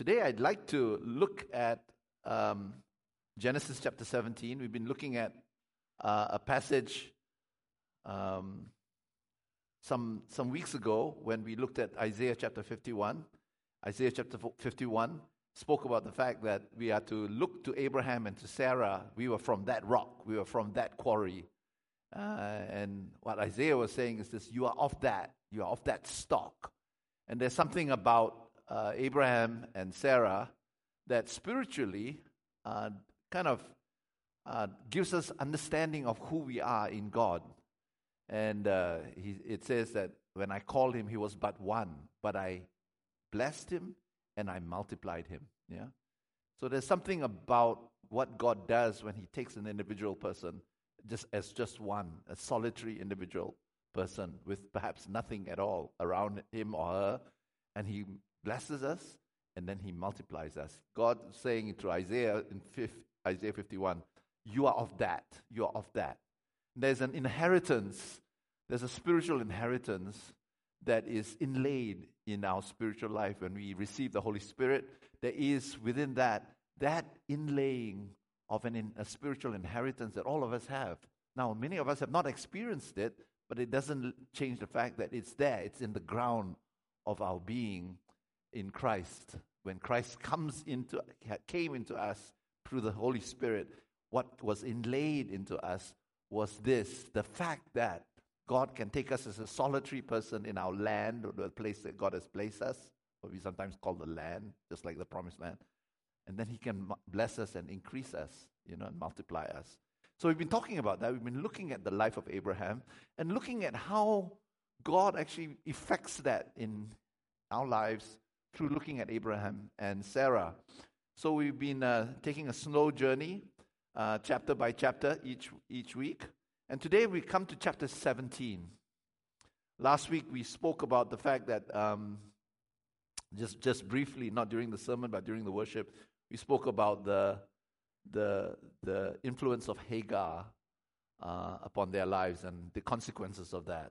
today I'd like to look at um, Genesis chapter 17. We've been looking at uh, a passage um, some, some weeks ago when we looked at Isaiah chapter 51. Isaiah chapter 51 spoke about the fact that we are to look to Abraham and to Sarah. We were from that rock, we were from that quarry. Uh, and what Isaiah was saying is this you are of that, you are of that stock. And there's something about uh, Abraham and Sarah that spiritually uh, kind of uh, gives us understanding of who we are in God. And uh, he, it says that when I called him, he was but one, but I blessed him and I multiplied him. Yeah. So there's something about what God does when He takes an individual person just as just one, a solitary individual person with perhaps nothing at all around him or her, and He blesses us and then He multiplies us. God saying through Isaiah in fifth, Isaiah 51, "You are of that. You are of that." There's an inheritance. There's a spiritual inheritance that is inlaid in our spiritual life when we receive the Holy Spirit. There is within that that inlaying of an in, a spiritual inheritance that all of us have. Now, many of us have not experienced it, but it doesn't change the fact that it's there. It's in the ground of our being in Christ. When Christ comes into came into us through the Holy Spirit, what was inlaid into us was this: the fact that God can take us as a solitary person in our land or the place that God has placed us, what we sometimes call the land, just like the promised land. And then He can bless us and increase us, you know, and multiply us. So we've been talking about that. We've been looking at the life of Abraham and looking at how God actually effects that in our lives through looking at Abraham and Sarah. So we've been uh, taking a slow journey, uh, chapter by chapter, each each week. And today we come to chapter 17. Last week we spoke about the fact that, um, just, just briefly, not during the sermon, but during the worship, we spoke about the, the, the influence of Hagar uh, upon their lives and the consequences of that.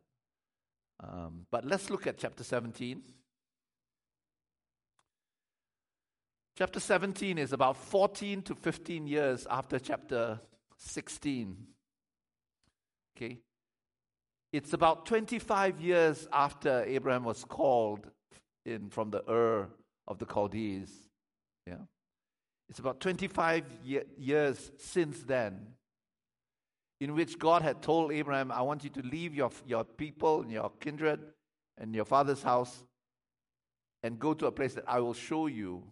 Um, but let's look at chapter 17. Chapter 17 is about 14 to 15 years after chapter 16. Okay? It's about 25 years after Abraham was called in from the Ur of the Chaldees. Yeah? It's about 25 ye- years since then in which God had told Abraham, I want you to leave your, your people and your kindred and your father's house and go to a place that I will show you.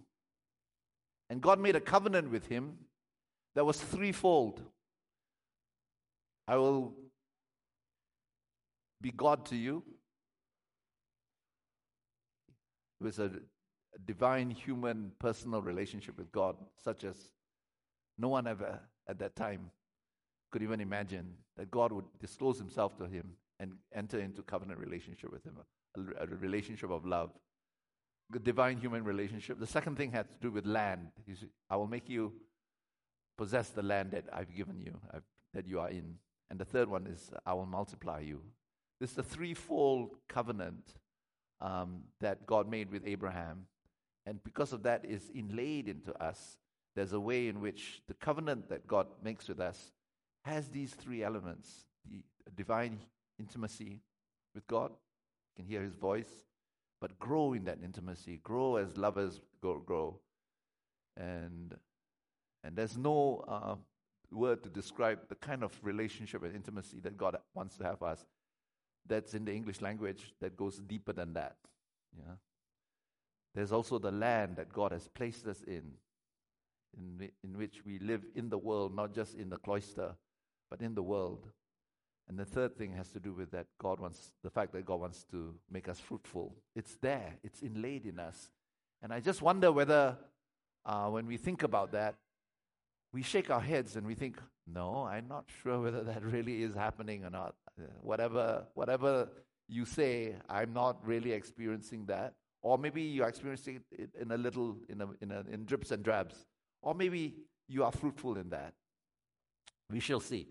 And God made a covenant with him that was threefold. I will be God to you. It was a, divine, human, personal relationship with God, such as no one ever at that time could even imagine that God would disclose himself to him and enter into covenant relationship with him, a, a relationship of love. A divine human relationship. The second thing had to do with land. I will make you possess the land that I've given you, I've, that you are in. And the third one is, I will multiply you. This is the threefold covenant um, that God made with Abraham. And because of that is inlaid into us, there's a way in which the covenant that God makes with us has these three elements the divine intimacy with God, you can hear his voice, but grow in that intimacy, grow as lovers grow. grow. And, and there's no uh, word to describe the kind of relationship and intimacy that God wants to have us that's in the English language that goes deeper than that. Yeah. There's also the land that God has placed us in, in, in which we live in the world, not just in the cloister, but in the world. And the third thing has to do with that God wants, the fact that God wants to make us fruitful. It's there, it's inlaid in us. And I just wonder whether, uh, when we think about that, we shake our heads and we think, no, I'm not sure whether that really is happening or not. Whatever, whatever you say, I'm not really experiencing that. Or maybe you're experiencing it in a little, in, a, in, a, in drips and drabs. Or maybe you are fruitful in that. We shall see.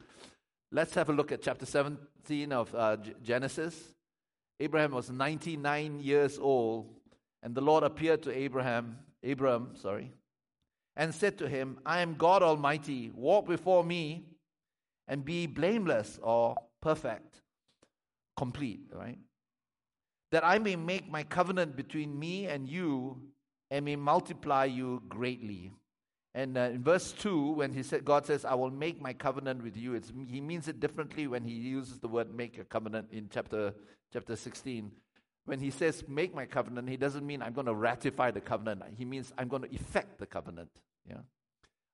Let's have a look at chapter 17 of uh, Genesis. Abraham was 99 years old, and the Lord appeared to Abraham Abraham, sorry, and said to him, I am God Almighty, walk before me and be blameless or perfect, complete, right? That I may make my covenant between me and you and may multiply you greatly. And uh, in verse 2, when he said, God says, I will make my covenant with you, it's, he means it differently when he uses the word make a covenant in chapter, chapter 16. When he says make my covenant, he doesn't mean I'm going to ratify the covenant. He means I'm going to effect the covenant. Yeah.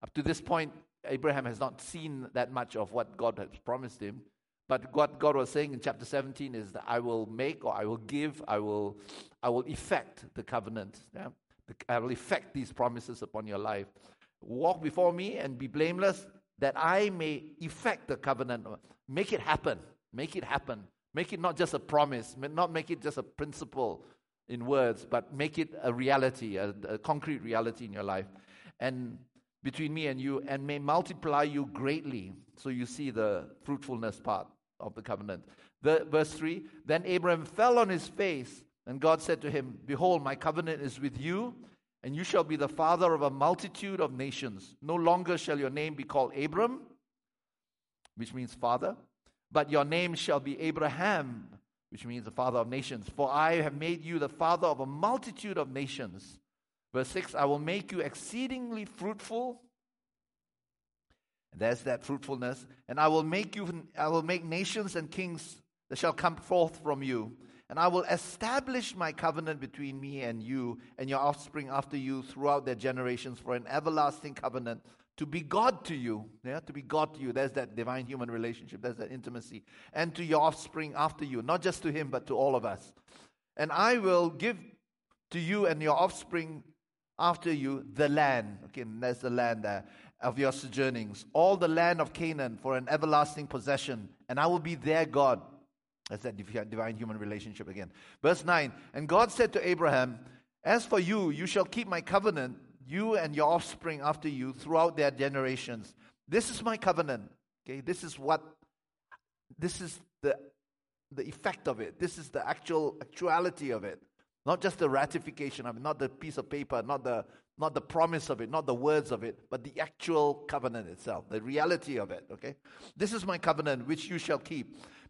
Up to this point, Abraham has not seen that much of what God has promised him. But what God was saying in chapter 17 is that I will make or I will give, I will, I will effect the covenant. Yeah? I will effect these promises upon your life. Walk before me and be blameless, that I may effect the covenant. Make it happen. Make it happen. Make it not just a promise, not make it just a principle in words, but make it a reality, a, a concrete reality in your life. And between me and you, and may multiply you greatly. So you see the fruitfulness part of the covenant. The, verse 3 Then Abraham fell on his face, and God said to him, Behold, my covenant is with you, and you shall be the father of a multitude of nations. No longer shall your name be called Abram, which means father, but your name shall be Abraham, which means the father of nations. For I have made you the father of a multitude of nations. Verse 6 I will make you exceedingly fruitful. And there's that fruitfulness. And I will make you I will make nations and kings that shall come forth from you. And I will establish my covenant between me and you and your offspring after you throughout their generations for an everlasting covenant to be God to you. Yeah, to be God to you. There's that divine human relationship, there's that intimacy. And to your offspring after you, not just to him, but to all of us. And I will give to you and your offspring after you the land. Okay, there's the land there of your sojournings, all the land of Canaan for an everlasting possession, and I will be their God. That's that divine human relationship again. Verse 9 And God said to Abraham, As for you, you shall keep my covenant, you and your offspring after you, throughout their generations. This is my covenant. Okay, this is what, this is the, the effect of it. This is the actual actuality of it. Not just the ratification of it, not the piece of paper, not the, not the promise of it, not the words of it, but the actual covenant itself, the reality of it. Okay? This is my covenant which you shall keep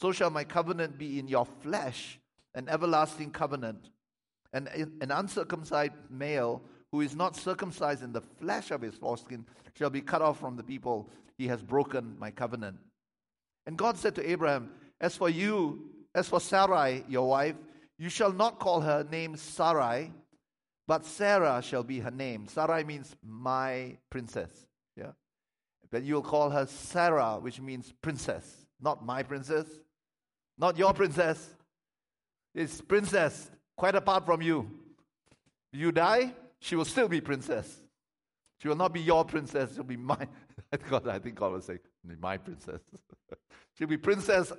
So shall my covenant be in your flesh, an everlasting covenant. And an uncircumcised male who is not circumcised in the flesh of his foreskin shall be cut off from the people. He has broken my covenant. And God said to Abraham, As for you, as for Sarai, your wife, you shall not call her name Sarai, but Sarah shall be her name. Sarai means my princess. Yeah. But you'll call her Sarah, which means princess. Not my princess, not your princess. It's princess, quite apart from you. You die, she will still be princess. She will not be your princess, she'll be my. God, I think God will say, my princess. she'll be princess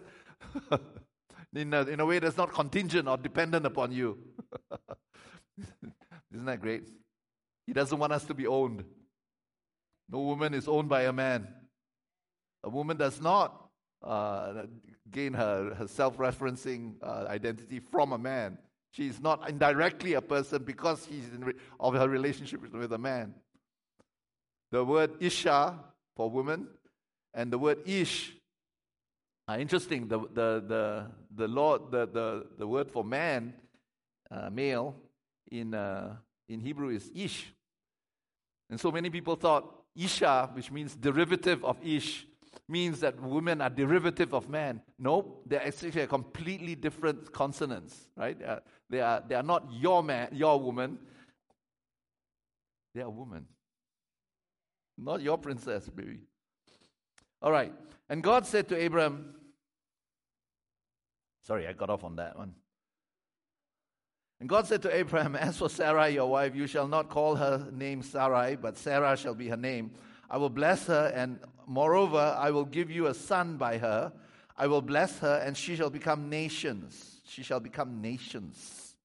in, a, in a way that's not contingent or dependent upon you. Isn't that great? He doesn't want us to be owned. No woman is owned by a man. A woman does not uh, gain her, her self referencing uh, identity from a man. She's not indirectly a person because she's in re- of her relationship with a man. The word Isha for woman and the word Ish are interesting. The, the, the, the, Lord, the, the, the word for man, uh, male, in, uh, in Hebrew is Ish. And so many people thought Isha, which means derivative of Ish, means that women are derivative of man. No, they're actually a completely different consonants, right? They, are, they are not your man, your woman. They are woman. Not your princess, baby. All right. And God said to Abraham, sorry, I got off on that one. And God said to Abraham, As for Sarah, your wife, you shall not call her name Sarai, but Sarah shall be her name. I will bless her, and moreover, I will give you a son by her. I will bless her, and she shall become nations. She shall become nations.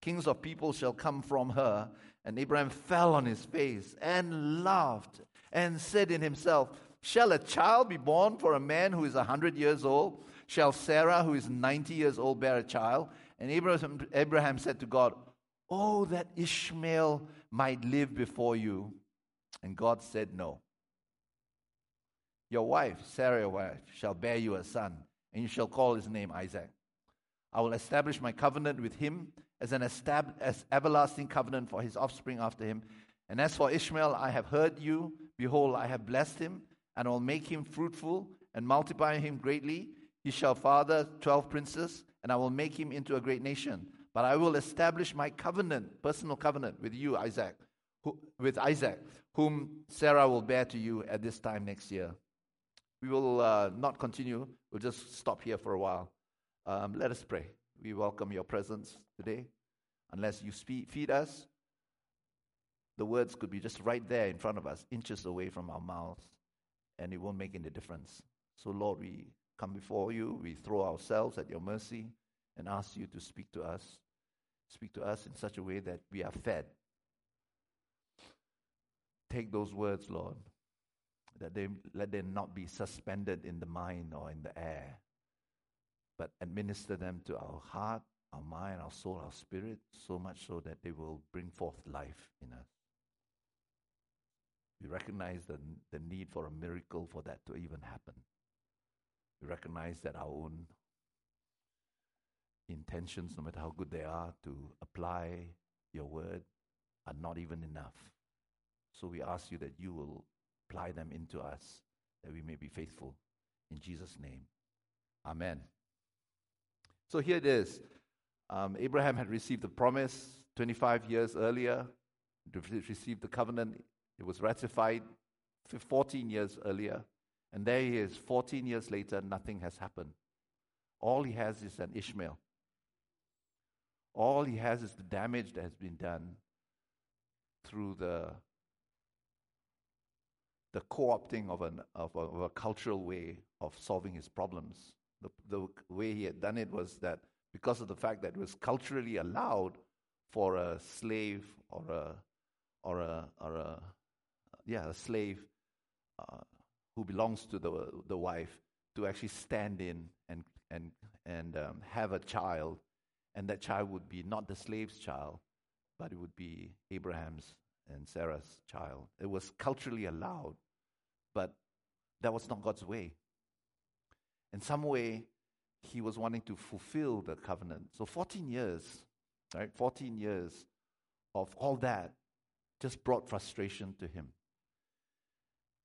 Kings of people shall come from her. And Abraham fell on his face and laughed and said in himself, Shall a child be born for a man who is a hundred years old? Shall Sarah, who is ninety years old, bear a child? And Abraham, Abraham said to God, Oh, that Ishmael might live before you. And God said, No. Your wife, Sarah, your wife, shall bear you a son, and you shall call his name Isaac. I will establish my covenant with him as an estab- as everlasting covenant for his offspring after him. And as for Ishmael, I have heard you. Behold, I have blessed him, and I will make him fruitful and multiply him greatly. He shall father twelve princes, and I will make him into a great nation. But I will establish my covenant, personal covenant, with you, Isaac, who, with Isaac, whom Sarah will bear to you at this time next year. We will uh, not continue. We'll just stop here for a while. Um, let us pray. We welcome your presence today. Unless you speak, feed us, the words could be just right there in front of us, inches away from our mouths, and it won't make any difference. So, Lord, we come before you. We throw ourselves at your mercy and ask you to speak to us. Speak to us in such a way that we are fed. Take those words, Lord, that they let them not be suspended in the mind or in the air, but administer them to our heart, our mind, our soul, our spirit, so much so that they will bring forth life in us. We recognize the, the need for a miracle for that to even happen. We recognize that our own intentions, no matter how good they are, to apply your word are not even enough. So we ask you that you will apply them into us, that we may be faithful. In Jesus' name. Amen. So here it is. Um, Abraham had received the promise 25 years earlier, received the covenant. It was ratified 14 years earlier. And there he is, 14 years later, nothing has happened. All he has is an Ishmael. All he has is the damage that has been done through the, the co opting of, an, of, a, of a cultural way of solving his problems. The, the way he had done it was that because of the fact that it was culturally allowed for a slave or a, or a, or a yeah, a slave uh, who belongs to the, the wife to actually stand in and, and, and um, have a child. And that child would be not the slave's child, but it would be Abraham's and Sarah's child. It was culturally allowed, but that was not God's way. In some way, he was wanting to fulfill the covenant. So 14 years, right? 14 years of all that just brought frustration to him.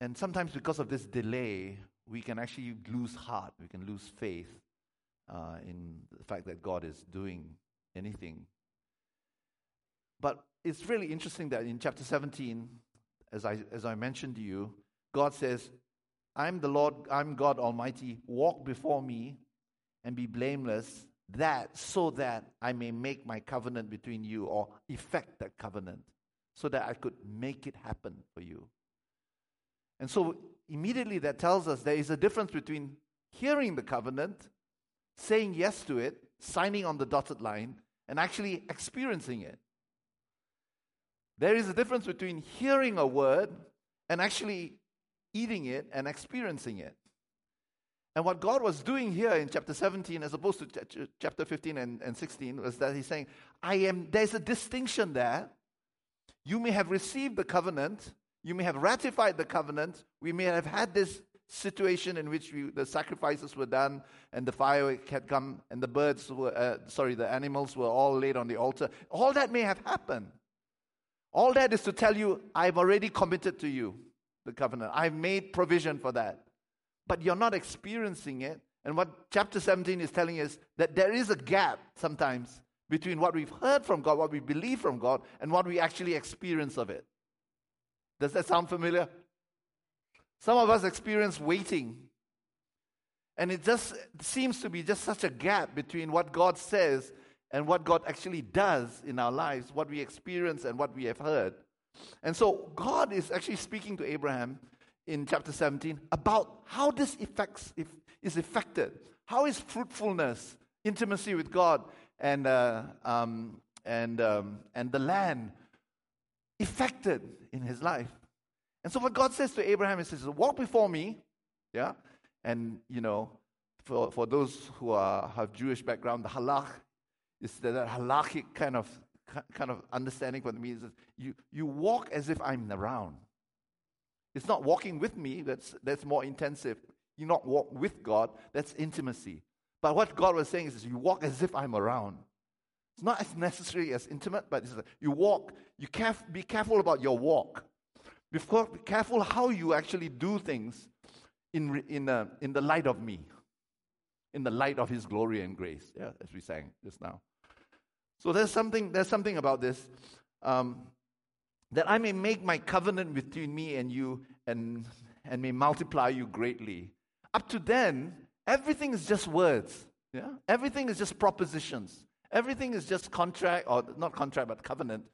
And sometimes, because of this delay, we can actually lose heart, we can lose faith uh, in the fact that God is doing anything. But it's really interesting that in chapter 17, as I, as I mentioned to you, God says, I'm the Lord, I'm God Almighty, walk before me and be blameless, that so that I may make my covenant between you or effect that covenant, so that I could make it happen for you. And so immediately that tells us there is a difference between hearing the covenant, saying yes to it, signing on the dotted line, and actually experiencing it. There is a difference between hearing a word and actually eating it and experiencing it. And what God was doing here in chapter 17, as opposed to ch- chapter 15 and, and 16, was that He's saying, I am, there's a distinction there. You may have received the covenant, you may have ratified the covenant. We may have had this situation in which we, the sacrifices were done and the fire had come and the birds were, uh, sorry, the animals were all laid on the altar. All that may have happened. All that is to tell you, I've already committed to you the covenant. I've made provision for that. But you're not experiencing it. And what chapter 17 is telling us that there is a gap sometimes between what we've heard from God, what we believe from God, and what we actually experience of it. Does that sound familiar? Some of us experience waiting. And it just seems to be just such a gap between what God says and what God actually does in our lives, what we experience and what we have heard. And so God is actually speaking to Abraham in chapter 17 about how this affects, if, is affected. How is fruitfulness, intimacy with God, and, uh, um, and, um, and the land affected in his life? And so what God says to Abraham is, says, walk before me, yeah? And, you know, for, for those who are, have Jewish background, the halach is that halachic kind of kind of understanding what it means. You you walk as if I'm around. It's not walking with me. That's that's more intensive. You not walk with God. That's intimacy. But what God was saying is, you walk as if I'm around. It's not as necessary as intimate, but you walk. You caref- be careful about your walk. Be careful how you actually do things in in uh, in the light of me in the light of his glory and grace, yeah, as we sang just now. So there's something, there's something about this. Um, that I may make my covenant between me and you and, and may multiply you greatly. Up to then, everything is just words. Yeah? Everything is just propositions. Everything is just contract, or not contract, but covenant.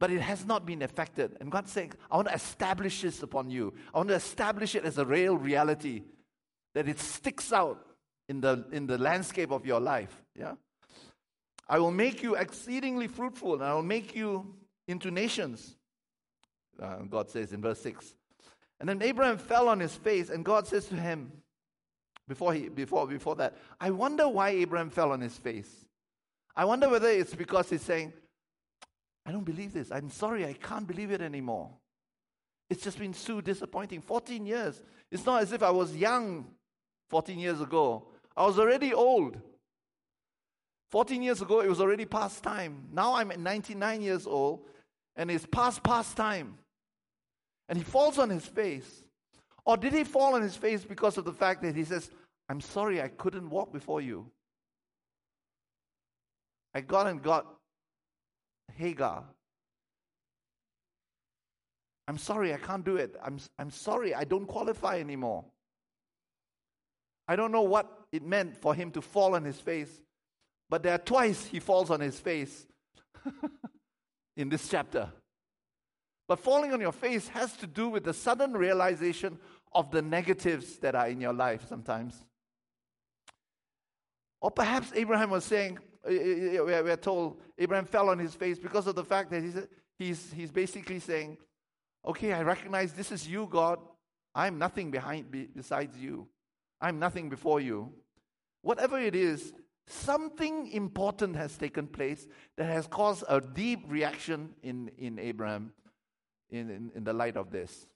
But it has not been effected. And God's saying, I want to establish this upon you. I want to establish it as a real reality, that it sticks out in the, in the landscape of your life. Yeah? I will make you exceedingly fruitful, and I will make you into nations. Uh, God says in verse 6. And then Abraham fell on his face, and God says to him, before, he, before, before that, I wonder why Abraham fell on his face. I wonder whether it's because he's saying, I don't believe this. I'm sorry, I can't believe it anymore. It's just been so disappointing. 14 years. It's not as if I was young 14 years ago. I was already old. 14 years ago, it was already past time. Now I'm at 99 years old, and it's past past time. And he falls on his face. Or did he fall on his face because of the fact that he says, I'm sorry I couldn't walk before you? I got and got Hagar. I'm sorry, I can't do it. I'm, I'm sorry, I don't qualify anymore. I don't know what it meant for him to fall on his face, but there twice he falls on his face in this chapter. But falling on your face has to do with the sudden realization of the negatives that are in your life sometimes. Or perhaps Abraham was saying, eh, eh, eh, we're told Abraham fell on his face because of the fact that he's, he's, he's basically saying, Okay, I recognize this is you, God. I'm nothing behind besides you. I'm nothing before you. Whatever it is, something important has taken place that has caused a deep reaction in, in Abraham in, in, in the light of this.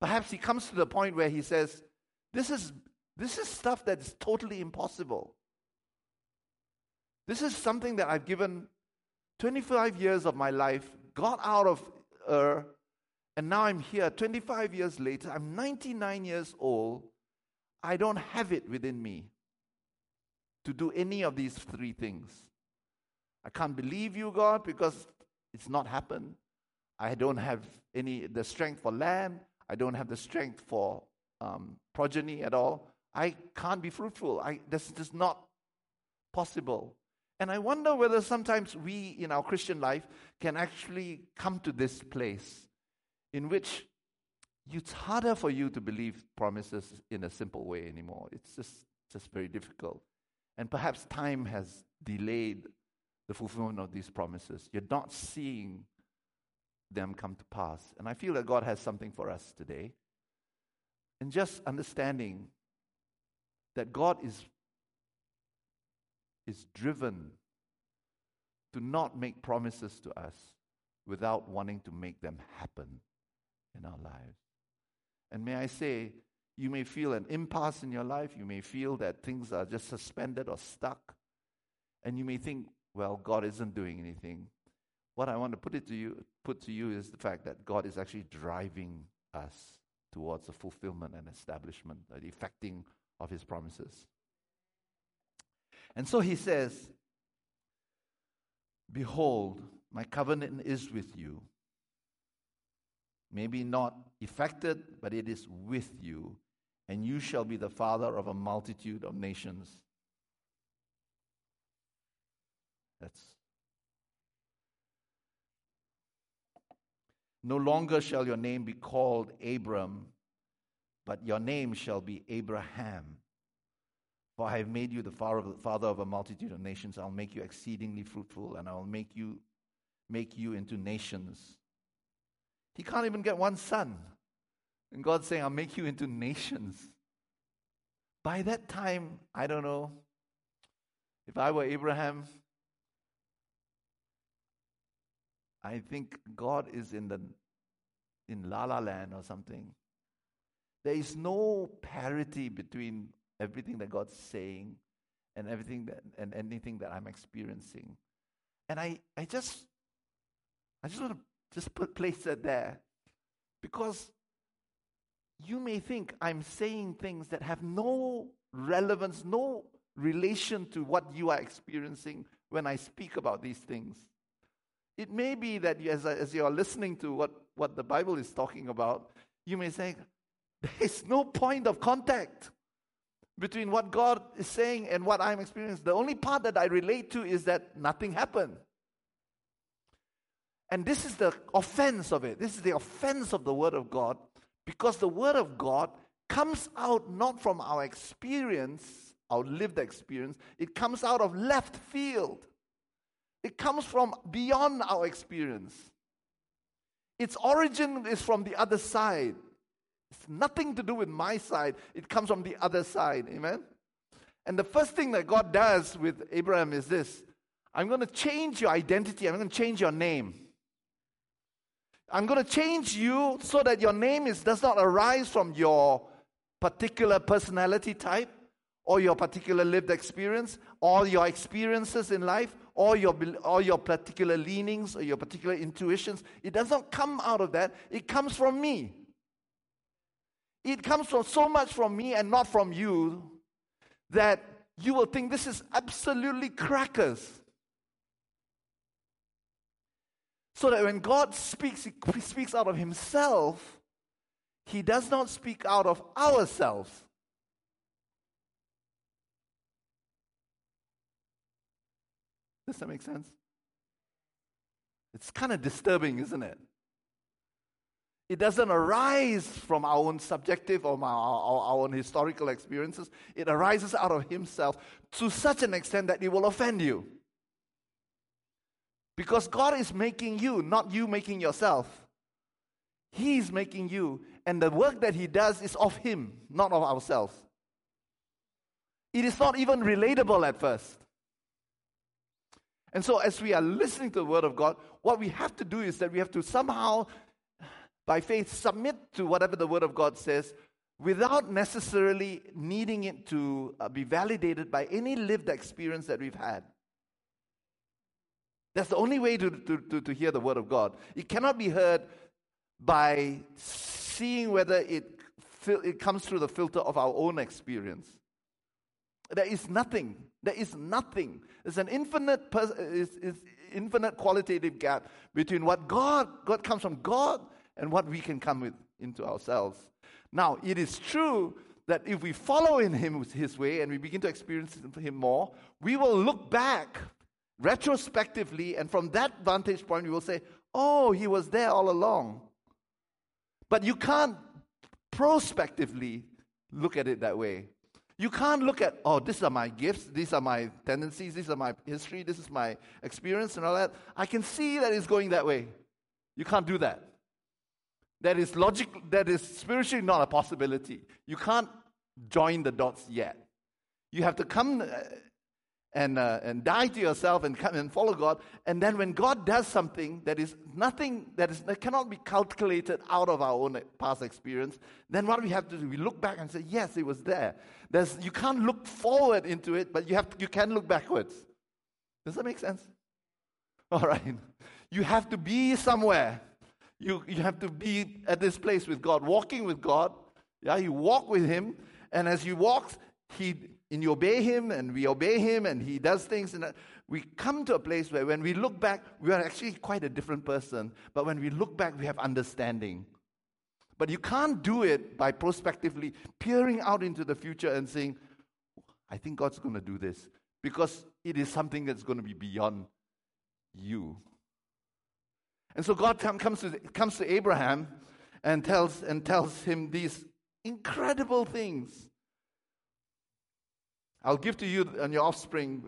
Perhaps he comes to the point where he says, This is, this is stuff that is totally impossible. This is something that I've given 25 years of my life, got out of Ur, and now I'm here 25 years later. I'm 99 years old. I don't have it within me to do any of these three things. I can't believe you, God, because it's not happened. I don't have any the strength for land. I don't have the strength for um, progeny at all. I can't be fruitful. I, this is not possible. And I wonder whether sometimes we in our Christian life can actually come to this place in which it's harder for you to believe promises in a simple way anymore. It's just, just very difficult. And perhaps time has delayed the fulfillment of these promises. You're not seeing them come to pass. And I feel that God has something for us today. And just understanding that God is, is driven to not make promises to us without wanting to make them happen in our lives. And may I say, you may feel an impasse in your life. You may feel that things are just suspended or stuck. And you may think, well, God isn't doing anything. What I want to put it to you put to you is the fact that God is actually driving us towards the fulfillment and establishment, the effecting of his promises. And so he says, Behold, my covenant is with you maybe not effected, but it is with you, and you shall be the father of a multitude of nations. That's No longer shall your name be called Abram, but your name shall be Abraham. For I have made you the father of a multitude of nations. I'll make you exceedingly fruitful, and I'll make you make you into nations. He can't even get one son. And God's saying, I'll make you into nations. By that time, I don't know. If I were Abraham, I think God is in the in La La Land or something. There is no parity between everything that God's saying and everything that and anything that I'm experiencing. And I, I just I just want to just put place that there. Because you may think I'm saying things that have no relevance, no relation to what you are experiencing when I speak about these things. It may be that you, as, as you are listening to what, what the Bible is talking about, you may say, There is no point of contact between what God is saying and what I'm experiencing. The only part that I relate to is that nothing happened. And this is the offense of it. This is the offense of the Word of God because the Word of God comes out not from our experience, our lived experience, it comes out of left field. It comes from beyond our experience. Its origin is from the other side. It's nothing to do with my side, it comes from the other side. Amen? And the first thing that God does with Abraham is this I'm going to change your identity, I'm going to change your name. I'm going to change you so that your name is, does not arise from your particular personality type or your particular lived experience or your experiences in life or your, or your particular leanings or your particular intuitions. It does not come out of that, it comes from me. It comes from so much from me and not from you that you will think this is absolutely crackers. So that when God speaks, He speaks out of Himself, He does not speak out of ourselves. Does that make sense? It's kind of disturbing, isn't it? It doesn't arise from our own subjective or our, our, our, own historical experiences. It arises out of Himself to such an extent that it will offend you. Because God is making you, not you making yourself. He is making you, and the work that He does is of Him, not of ourselves. It is not even relatable at first. And so, as we are listening to the Word of God, what we have to do is that we have to somehow, by faith, submit to whatever the Word of God says without necessarily needing it to uh, be validated by any lived experience that we've had. That's the only way to, to, to, to hear the Word of God. It cannot be heard by seeing whether it, it comes through the filter of our own experience. There is nothing. There is nothing. There's an infinite, pers- is, is infinite qualitative gap between what God, God comes from God, and what we can come with into ourselves. Now, it is true that if we follow in Him His way and we begin to experience Him more, we will look back retrospectively, and from that vantage point, you will say, "Oh, He was there all along." But you can't prospectively look at it that way. You can't look at, oh, these are my gifts, these are my tendencies, these are my history, this is my experience and all that. I can see that it's going that way. You can't do that. That is logic, that is spiritually not a possibility. You can't join the dots yet. You have to come uh, and, uh, and die to yourself and come and follow God. And then when God does something that is nothing that is that cannot be calculated out of our own past experience, then what we have to do, we look back and say, yes, it was there. There's, you can't look forward into it, but you, have to, you can look backwards. Does that make sense? All right. You have to be somewhere. You, you have to be at this place with God, walking with God. Yeah, you walk with Him, and as you walk, He and you obey him and we obey him and he does things and uh, we come to a place where when we look back we are actually quite a different person but when we look back we have understanding but you can't do it by prospectively peering out into the future and saying i think god's going to do this because it is something that's going to be beyond you. And so God come, comes, to, comes to Abraham and tells, and tells him these incredible things. I'll give to you and your offspring,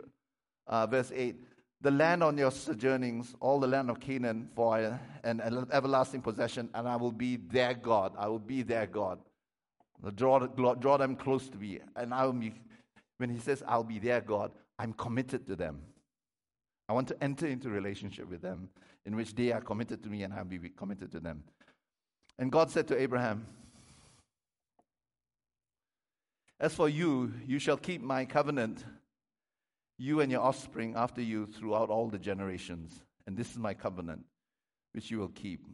uh, verse 8, the land on your sojournings, all the land of Canaan, for an, everlasting possession, and I will be their God. I will be their God. Draw, draw them close to me. And I will be, when he says, I'll be their God, I'm committed to them. I want to enter into relationship with them in which they are committed to me and I'll be committed to them. And God said to Abraham, As for you, you shall keep my covenant, you and your offspring after you throughout all the generations. And this is my covenant, which you will keep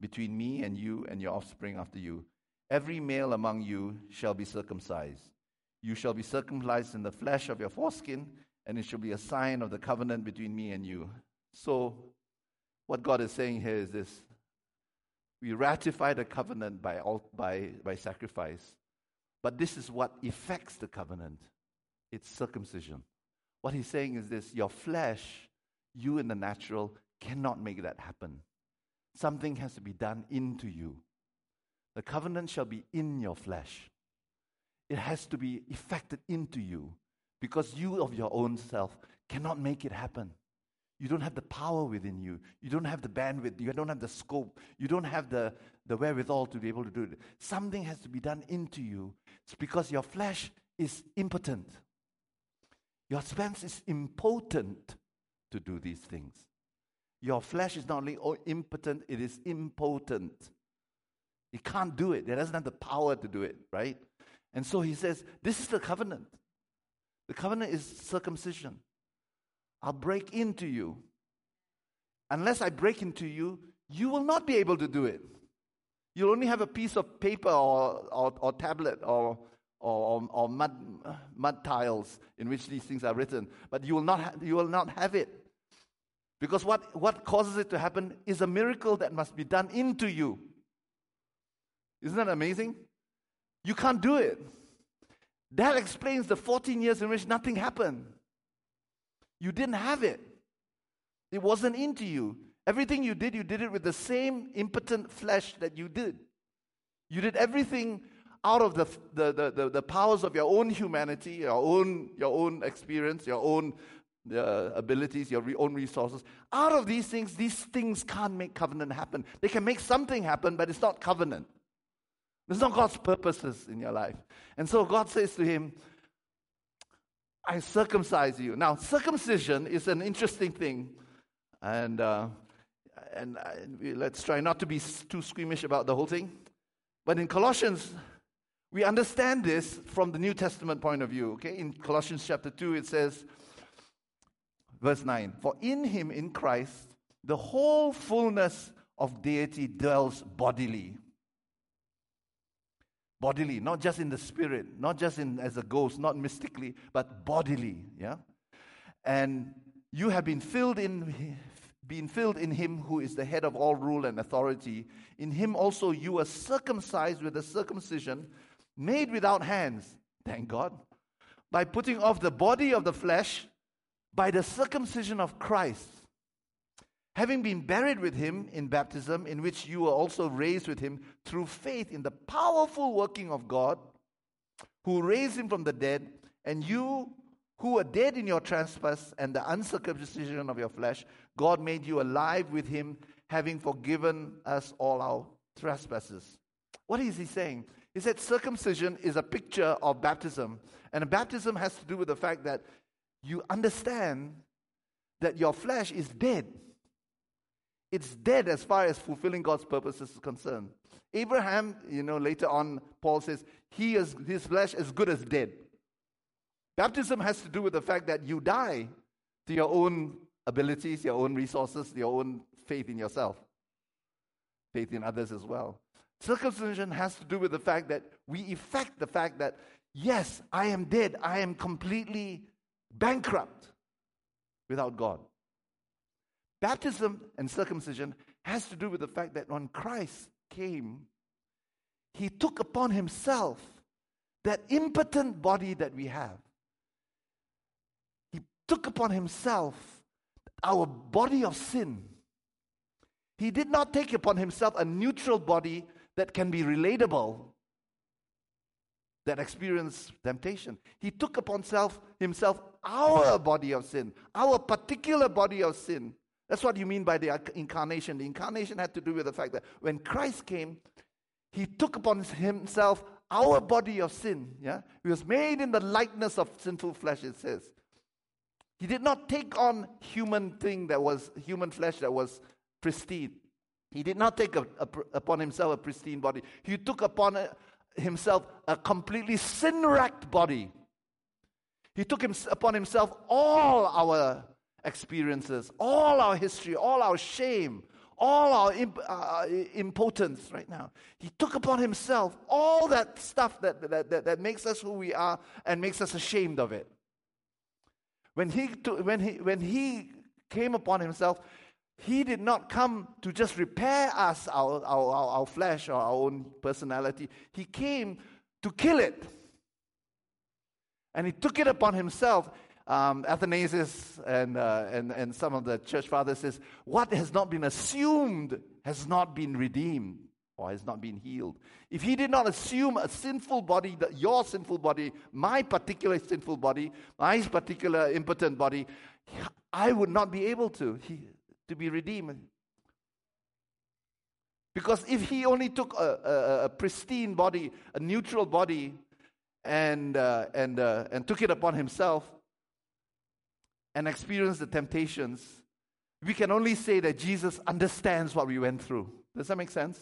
between me and you and your offspring after you. Every male among you shall be circumcised. You shall be circumcised in the flesh of your foreskin, and it shall be a sign of the covenant between me and you. So, what God is saying here is this we ratify the covenant by, by, by sacrifice, but this is what effects the covenant it's circumcision. What he's saying is this your flesh, you in the natural, cannot make that happen. Something has to be done into you. The covenant shall be in your flesh. It has to be effected into you because you of your own self cannot make it happen. You don't have the power within you. You don't have the bandwidth. You don't have the scope. You don't have the, the wherewithal to be able to do it. Something has to be done into you. It's because your flesh is impotent. Your flesh is impotent to do these things. Your flesh is not only impotent, it is impotent. It can't do it. It doesn't have the power to do it, right? And so he says, This is the covenant. The covenant is circumcision. I'll break into you. Unless I break into you, you will not be able to do it. You'll only have a piece of paper or, or, or tablet or, or, or, mud, mud tiles in which these things are written, but you will not, ha- you will not have it. Because what, what causes it to happen is a miracle that must be done into you. Isn't that amazing? You can't do it. That explains the 14 years in which nothing happened. You didn't have it, it wasn't into you. Everything you did, you did it with the same impotent flesh that you did. You did everything out of the, the, the, the, the powers of your own humanity, your own, your own experience, your own uh, abilities, your re- own resources. Out of these things, these things can't make covenant happen. They can make something happen, but it's not covenant. It's not God's purposes in your life. And so God says to him, I circumcise you. Now, circumcision is an interesting thing. And, uh, and, uh, let's try not to be too squeamish about the whole thing. But in Colossians, we understand this from the New Testament point of view. Okay, in Colossians chapter 2, it says, verse 9, For in him, in Christ, the whole fullness of deity dwells bodily bodily, not just in the spirit, not just in as a ghost, not mystically, but bodily. Yeah, and you have been filled in, been filled in Him who is the head of all rule and authority. In Him also you are circumcised with a circumcision made without hands. Thank God, by putting off the body of the flesh by the circumcision of Christ having been buried with him in baptism, in which you were also raised with him through faith in the powerful working of God, who raised him from the dead, and you who were dead in your trespass and the uncircumcision of your flesh, God made you alive with him, having forgiven us all our trespasses. What is he saying? He said circumcision is a picture of baptism. And baptism has to do with the fact that you understand that your flesh is dead it's dead as far as fulfilling God's purposes is concerned. Abraham, you know, later on, Paul says, he is, his flesh is good as dead. Baptism has to do with the fact that you die to your own abilities, your own resources, your own faith in yourself, faith in others as well. Circumcision has to do with the fact that we effect the fact that, yes, I am dead, I am completely bankrupt without God. Baptism and circumcision has to do with the fact that when Christ came, he took upon himself that impotent body that we have. He took upon himself our body of sin. He did not take upon himself a neutral body that can be relatable, that experience temptation. He took upon self, himself our body of sin, our particular body of sin. That's what you mean by the incarnation. The incarnation had to do with the fact that when Christ came, he took upon himself our body of sin. Yeah? He was made in the likeness of sinful flesh, it says. He did not take on human thing that was human flesh that was pristine. He did not take a, a, upon himself a pristine body. He took upon a, himself a completely sin racked body. He took him, upon himself all our experiences, all our history, all our shame, all our imp- uh, impotence right now. He took upon himself all that stuff that, that, that, that, makes us who we are and makes us ashamed of it. When he, when, he, when he came upon himself, he did not come to just repair us, our, our, our flesh or our own personality. He came to kill it. And he took it upon himself. Um, Athanasius and, uh, and, and some of the church fathers says, what has not been assumed has not been redeemed or has not been healed. If he did not assume a sinful body, that your sinful body, my particular sinful body, my particular impotent body, I would not be able to. He, to be redeemed. Because if he only took a, a, a pristine body, a neutral body, and, uh, and, uh, and took it upon himself and experienced the temptations, we can only say that Jesus understands what we went through. Does that make sense?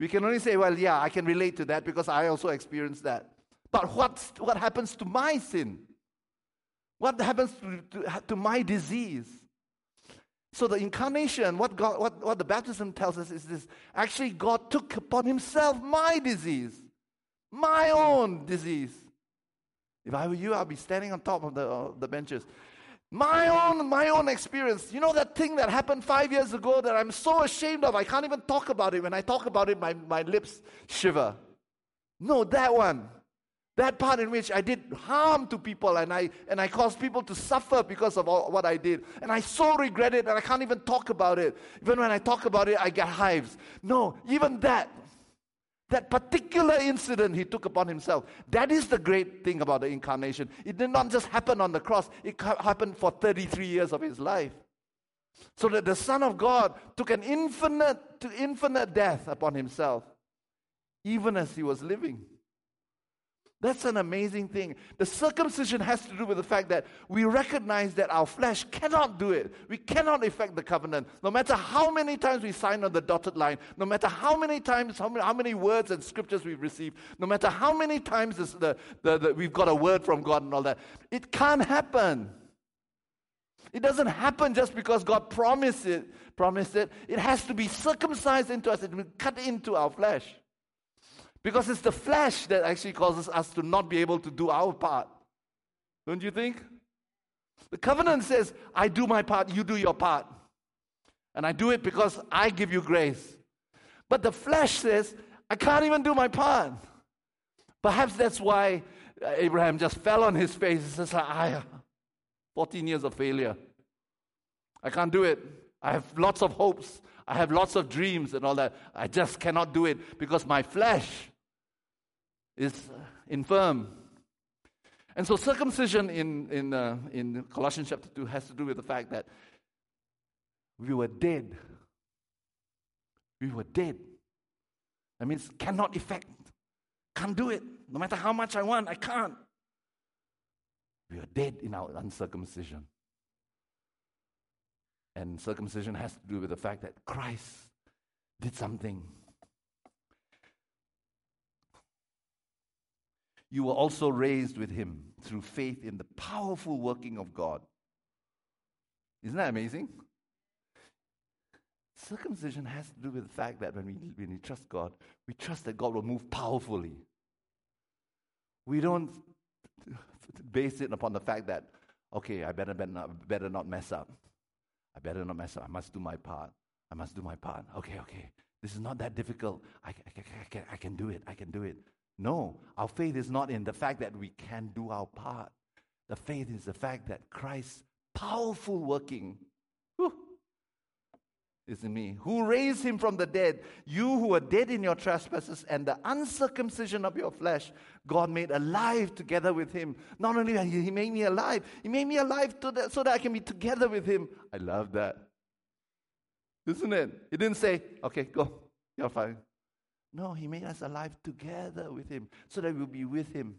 We can only say, well, yeah, I can relate to that because I also experienced that. But what's, what happens to my sin? What happens to, to, to my disease? So the incarnation, what, God, what, what the baptism tells us is this actually, God took upon himself my disease, my own disease. If I were you, I'd be standing on top of the, uh, the benches. My own, my own experience. You know that thing that happened five years ago that I'm so ashamed of, I can't even talk about it. When I talk about it, my, my lips shiver. No, that one. That part in which I did harm to people and I, and I caused people to suffer because of all, what I did. And I so regret it and I can't even talk about it. Even when I talk about it, I get hives. No, even that, that particular incident he took upon himself, that is the great thing about the incarnation. It did not just happen on the cross, it happened for 33 years of his life. So that the Son of God took an infinite to infinite death upon himself, even as he was living. That's an amazing thing. The circumcision has to do with the fact that we recognize that our flesh cannot do it. We cannot effect the covenant. No matter how many times we sign on the dotted line, no matter how many times, how many, how many words and scriptures we've received, no matter how many times this, the, the, the, we've got a word from God and all that, it can't happen. It doesn't happen just because God promised it. Promised it. It has to be circumcised into us. It will cut into our flesh. Because it's the flesh that actually causes us to not be able to do our part. Don't you think? The covenant says, I do my part, you do your part. And I do it because I give you grace. But the flesh says, I can't even do my part. Perhaps that's why Abraham just fell on his face. He says, I, 14 years of failure. I can't do it. I have lots of hopes. I have lots of dreams and all that. I just cannot do it because my flesh is infirm. And so circumcision in, in, uh, in Colossians chapter 2 has to do with the fact that we were dead. We were dead. That means cannot effect, can't do it. No matter how much I want, I can't. We are dead in our uncircumcision. And circumcision has to do with the fact that Christ did something you were also raised with him through faith in the powerful working of God. Isn't that amazing? Circumcision has to do with the fact that when we, when we trust God, we trust that God will move powerfully. We don't base it upon the fact that, okay, I better, better, not, better not mess up. I better not mess up. I must do my part. I must do my part. Okay, okay. This is not that difficult. I, I, I, can, I can do it. I can do it. No, our faith is not in the fact that we can do our part. The faith is the fact that Christ's powerful working is in me, who raised him from the dead. You who were dead in your trespasses and the uncircumcision of your flesh, God made alive together with him. Not only that, he made me alive, he made me alive that, so that I can be together with him. I love that. Isn't it? He didn't say, okay, go, you're fine. No, he made us alive together with him so that we'll be with him.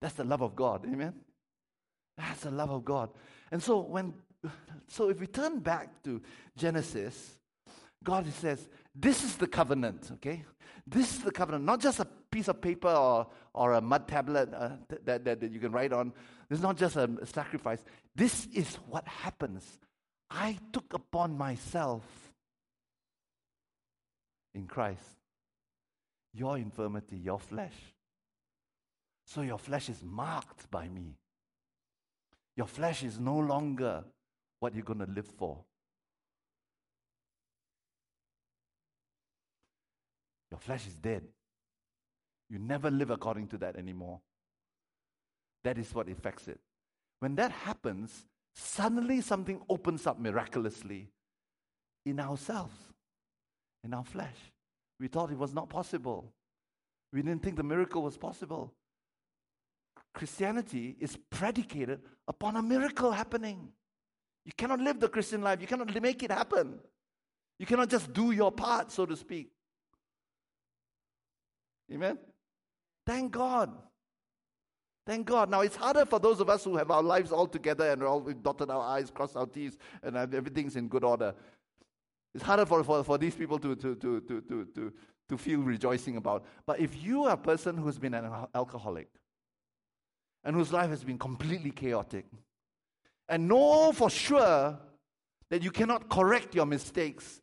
That's the love of God. Amen? That's the love of God. And so when so if we turn back to Genesis, God says, This is the covenant, okay? This is the covenant, not just a piece of paper or, or a mud tablet uh, that, that, that you can write on. Is not just a sacrifice. This is what happens. I took upon myself in Christ your infirmity, your flesh. So your flesh is marked by me. Your flesh is no longer what you're going to live for. Your flesh is dead. You never live according to that anymore. That is what affects it. When that happens, suddenly something opens up miraculously in ourselves, in our flesh. We thought it was not possible. We didn't think the miracle was possible. Christianity is predicated upon a miracle happening. You cannot live the Christian life. You cannot make it happen. You cannot just do your part, so to speak. Amen? Thank God. Thank God. Now, it's harder for those of us who have our lives all together and all we've dotted our I's, crossed our T's, and everything's in good order. It's harder for, for, for these people to, to, to, to, to, to, to feel rejoicing about. But if you are a person who's been an alcoholic and whose life has been completely chaotic, and know for sure that you cannot correct your mistakes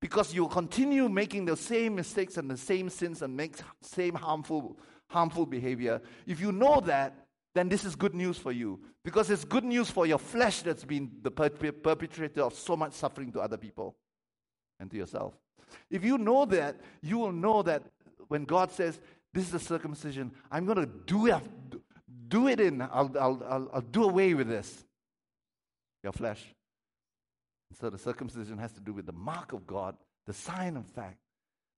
because you'll continue making the same mistakes and the same sins and make same harmful harmful behavior if you know that then this is good news for you because it's good news for your flesh that's been the perpetrator of so much suffering to other people and to yourself if you know that you will know that when god says this is a circumcision i'm going to do it do it in I'll, I'll, I'll, I'll do away with this your flesh. So the circumcision has to do with the mark of God, the sign of fact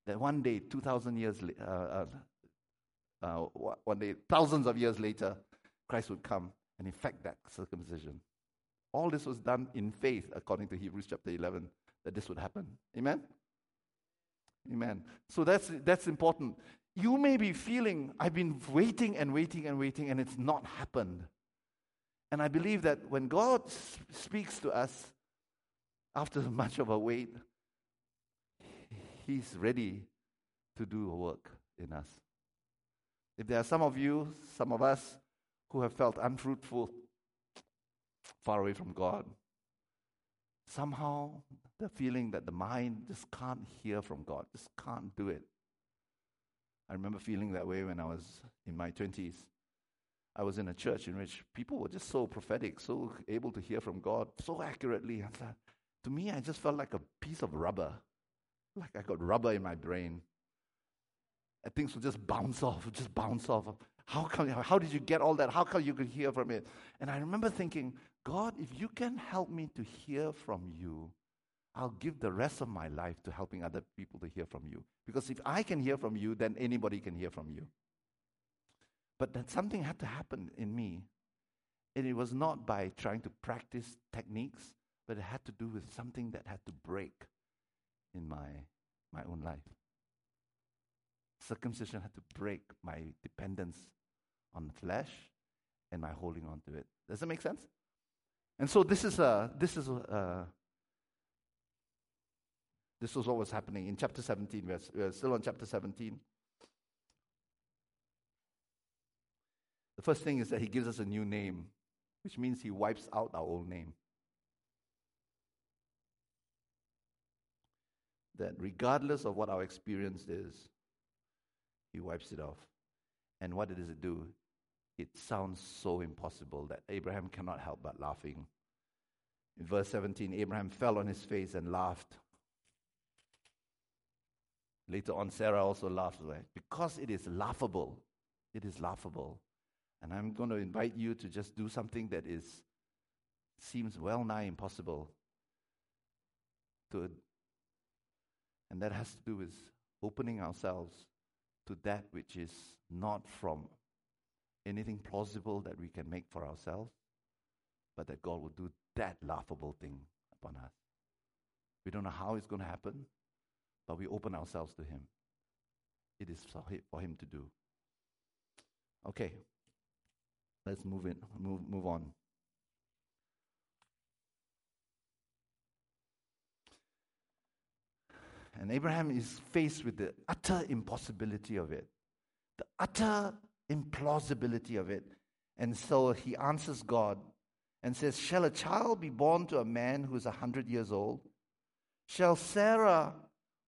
that one day, 2,000 years, uh, uh, uh, one day, thousands of years later, Christ would come and effect that circumcision. All this was done in faith, according to Hebrews chapter 11, that this would happen. Amen? Amen. So that's, that's important. You may be feeling, I've been waiting and waiting and waiting, and it's not happened. And I believe that when God speaks to us after much of a wait, He's ready to do a work in us. If there are some of you, some of us, who have felt unfruitful, far away from God, somehow the feeling that the mind just can't hear from God, just can't do it. I remember feeling that way when I was in my 20s. I was in a church in which people were just so prophetic, so able to hear from God so accurately. And uh, to me, I just felt like a piece of rubber, like I got rubber in my brain. And things would just bounce off, just bounce off. How come? How did you get all that? How come you could hear from it? And I remember thinking, God, if you can help me to hear from you, I'll give the rest of my life to helping other people to hear from you. Because if I can hear from you, then anybody can hear from you. But that something had to happen in me. And it was not by trying to practice techniques, but it had to do with something that had to break in my, my own life. Circumcision had to break my dependence on flesh and my holding on to it. Does that make sense? And so this is a this is a, this was what was happening in chapter 17. We're, we're still on chapter 17. The first thing is that he gives us a new name, which means he wipes out our old name. That regardless of what our experience is, he wipes it off. And what does it do? It sounds so impossible that Abraham cannot help but laughing. In verse 17, Abraham fell on his face and laughed. Later on, Sarah also laughed. Because it is laughable. It is laughable And I'm going to invite you to just do something that is seems well nigh impossible. To, and that has to do with opening ourselves to that which is not from anything plausible that we can make for ourselves, but that God will do that laughable thing upon us. We don't know how it's going to happen, but we open ourselves to Him. It is for Him to do. Okay, let's move in, move, move on. And Abraham is faced with the utter impossibility of it, the utter implausibility of it. And so he answers God and says, Shall a child be born to a man who is a 100 years old? Shall Sarah,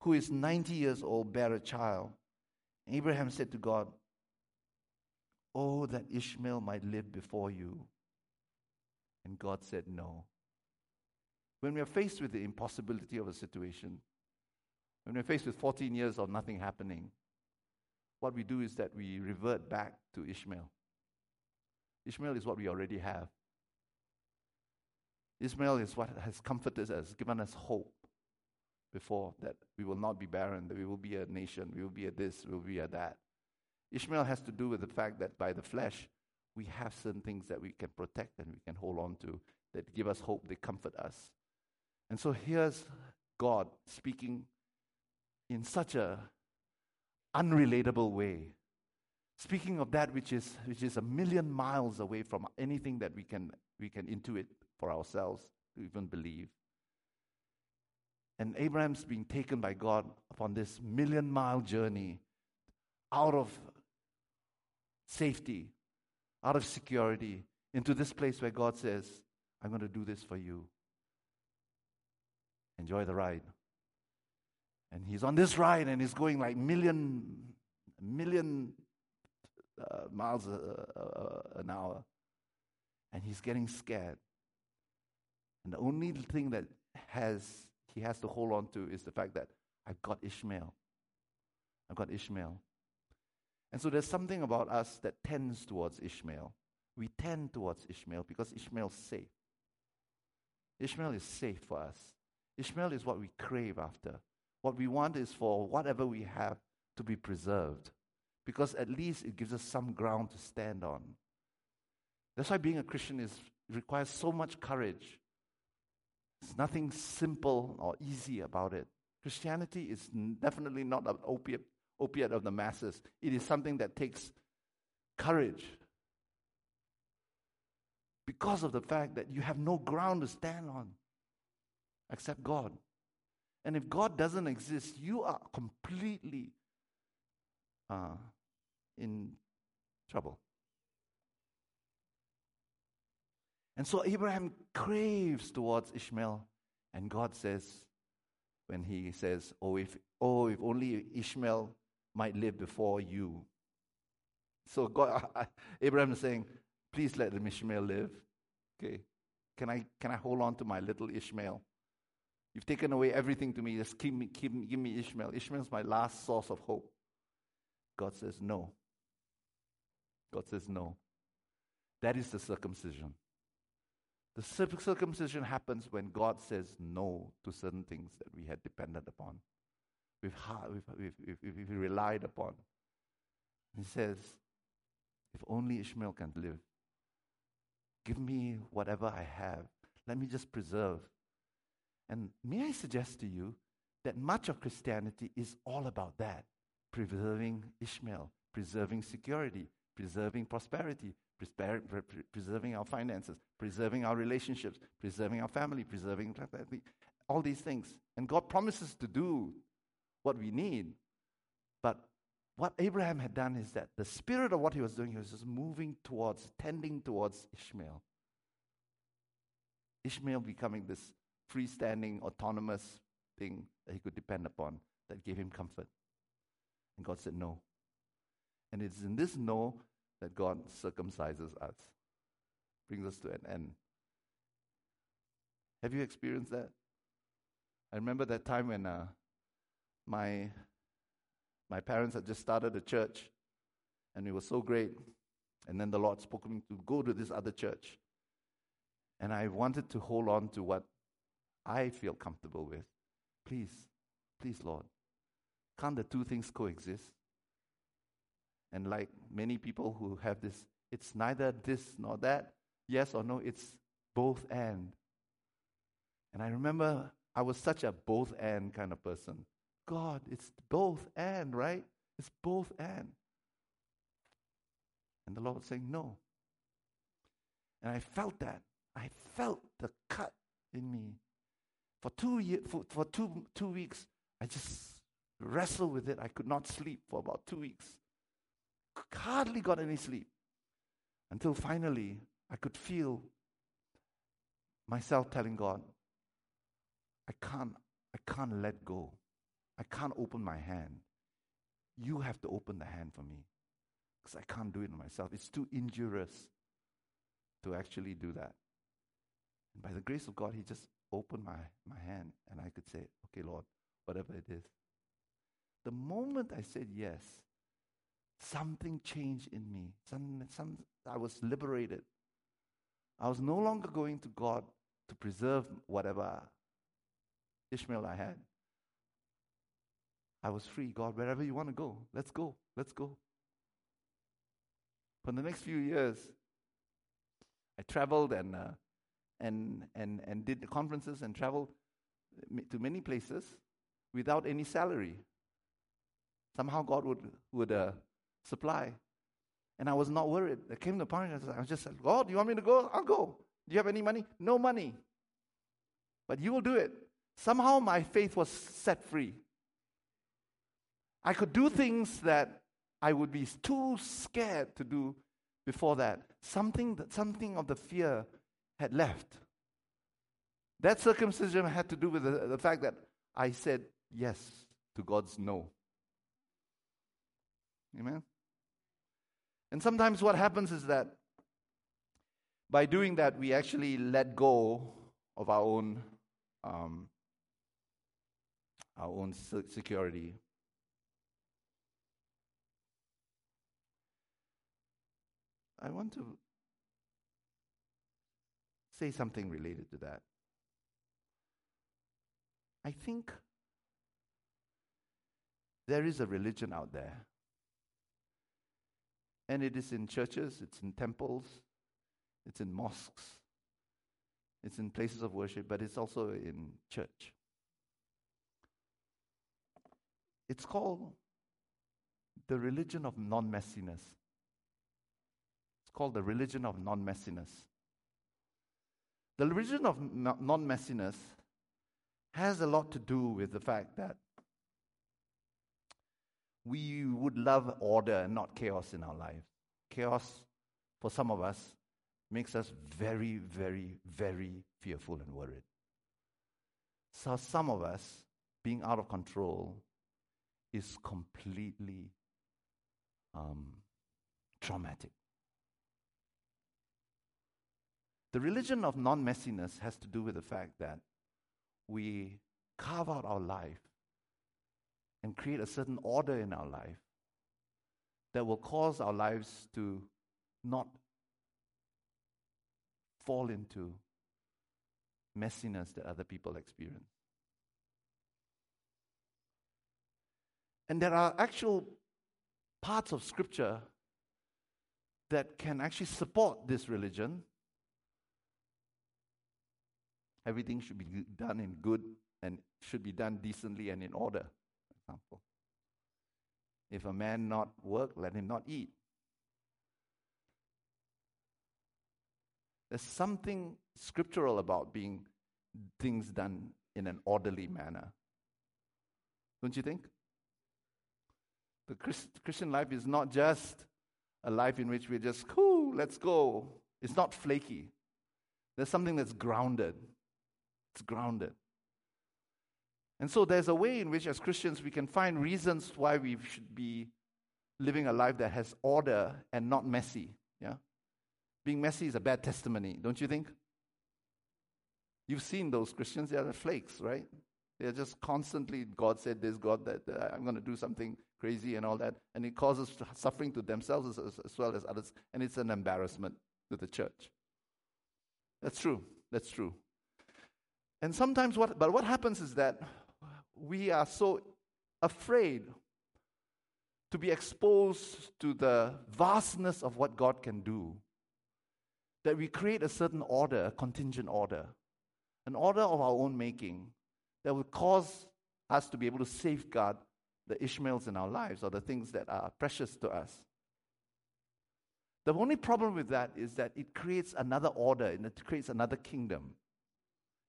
who is 90 years old, bear a child? Abraham said to God, Oh, that Ishmael might live before you. And God said, No. When we are faced with the impossibility of a situation, when we're faced with 14 years of nothing happening, what we do is that we revert back to Ishmael. Ishmael is what we already have. Ishmael is what has comforted us, given us hope before that we will not be barren, that we will be a nation, we will be a this, we will be a that. Ishmael has to do with the fact that by the flesh, we have certain things that we can protect and we can hold on to that give us hope, they comfort us. And so here's God speaking in such a unrelatable way. Speaking of that which is, which is a million miles away from anything that we can, we can intuit for ourselves to even believe. And Abraham's being taken by God upon this million mile journey out of safety, out of security, into this place where God says, I'm going to do this for you. Enjoy the ride. And he's on this ride and he's going like million, million uh, miles a, a, a, an hour. And he's getting scared. And the only thing that has he has to hold on to is the fact that I've got Ishmael. I've got Ishmael. And so there's something about us that tends towards Ishmael. We tend towards Ishmael because Ishmael's safe. Ishmael is safe for us. Ishmael is what we crave after. What we want is for whatever we have to be preserved because at least it gives us some ground to stand on. That's why being a Christian is, requires so much courage. There's nothing simple or easy about it. Christianity is definitely not an opiate, opiate of the masses, it is something that takes courage because of the fact that you have no ground to stand on except God. And if God doesn't exist, you are completely uh, in trouble. And so Abraham craves towards Ishmael, and God says, when he says, "Oh, if oh, if only Ishmael might live before you." So God, Abraham is saying, "Please let the Ishmael live." Okay, can I can I hold on to my little Ishmael? You've taken away everything to me. Just give me, give me, give me Ishmael. Ishmael's my last source of hope. God says no. God says no. That is the circumcision. The circumcision happens when God says no to certain things that we had depended upon, we've, we've, we've, we've relied upon. He says, if only Ishmael can live, give me whatever I have. Let me just preserve and may I suggest to you that much of Christianity is all about that preserving Ishmael, preserving security, preserving prosperity, preserving our finances, preserving our relationships, preserving our family, preserving all these things. And God promises to do what we need. But what Abraham had done is that the spirit of what he was doing, he was just moving towards, tending towards Ishmael. Ishmael becoming this freestanding, autonomous thing that he could depend upon that gave him comfort. And God said no. And it's in this no that God circumcises us, brings us to an end. Have you experienced that? I remember that time when uh, my my parents had just started a church, and it was so great. And then the Lord spoke to me to go to this other church. And I wanted to hold on to what I feel comfortable with. Please, please, Lord, can't the two things coexist? And like many people who have this, it's neither this nor that, yes or no, it's both and. And I remember I was such a both and kind of person. God, it's both and, right? It's both and. And the Lord was saying, no. And I felt that. I felt the cut in me. For two years, for, for two, two weeks, I just wrestled with it. I could not sleep for about two weeks. Hardly got any sleep. Until finally, I could feel myself telling God, I can't, I can't let go. I can't open my hand. You have to open the hand for me. Because I can't do it myself. It's too injurious to actually do that. And by the grace of God, He just opened my, my hand and I could say, Okay, Lord, whatever it is. The moment I said yes, something changed in me. Some, some, I was liberated. I was no longer going to God to preserve whatever Ishmael I had. I was free. God, wherever you want to go, let's go. Let's go. For the next few years, I traveled and, uh, and, and, and did conferences and traveled to many places without any salary. Somehow God would, would uh, supply. And I was not worried. I came to the point, I was just like, God, you want me to go? I'll go. Do you have any money? No money. But you will do it. Somehow my faith was set free. I could do things that I would be too scared to do before that. Something, that, something of the fear had left. That circumcision had to do with the, the fact that I said yes to God's no. Amen? And sometimes what happens is that by doing that, we actually let go of our own um, our own security. I want to say something related to that. I think there is a religion out there. And it is in churches, it's in temples, it's in mosques, it's in places of worship, but it's also in church. It's called the religion of non messiness. It's called the religion of non messiness. The religion of non messiness has a lot to do with the fact that we would love order and not chaos in our lives. Chaos, for some of us, makes us very, very, very fearful and worried. So, some of us, being out of control, is completely um, traumatic. The religion of non messiness has to do with the fact that we carve out our life and create a certain order in our life that will cause our lives to not fall into messiness that other people experience. And there are actual parts of Scripture that can actually support this religion. Everything should be done in good and should be done decently and in order, example. If a man not work, let him not eat. There's something scriptural about being things done in an orderly manner. Don't you think? The Christ, Christian life is not just a life in which we're just, cool, let's go. It's not flaky. There's something that's grounded. It's grounded. And so there's a way in which, as Christians, we can find reasons why we should be living a life that has order and not messy. Yeah? Being messy is a bad testimony, don't you think? You've seen those Christians, they are the flakes, right? They're just constantly, God said this, God that, I'm going to do something crazy and all that, and it causes suffering to themselves as, as well as others, and it's an embarrassment to the church. That's true. That's true. And sometimes what, but what happens is that we are so afraid to be exposed to the vastness of what God can do that we create a certain order, a contingent order, an order of our own making that will cause us to be able to safeguard the Ishmaels in our lives or the things that are precious to us. The only problem with that is that it creates another order and it creates another kingdom.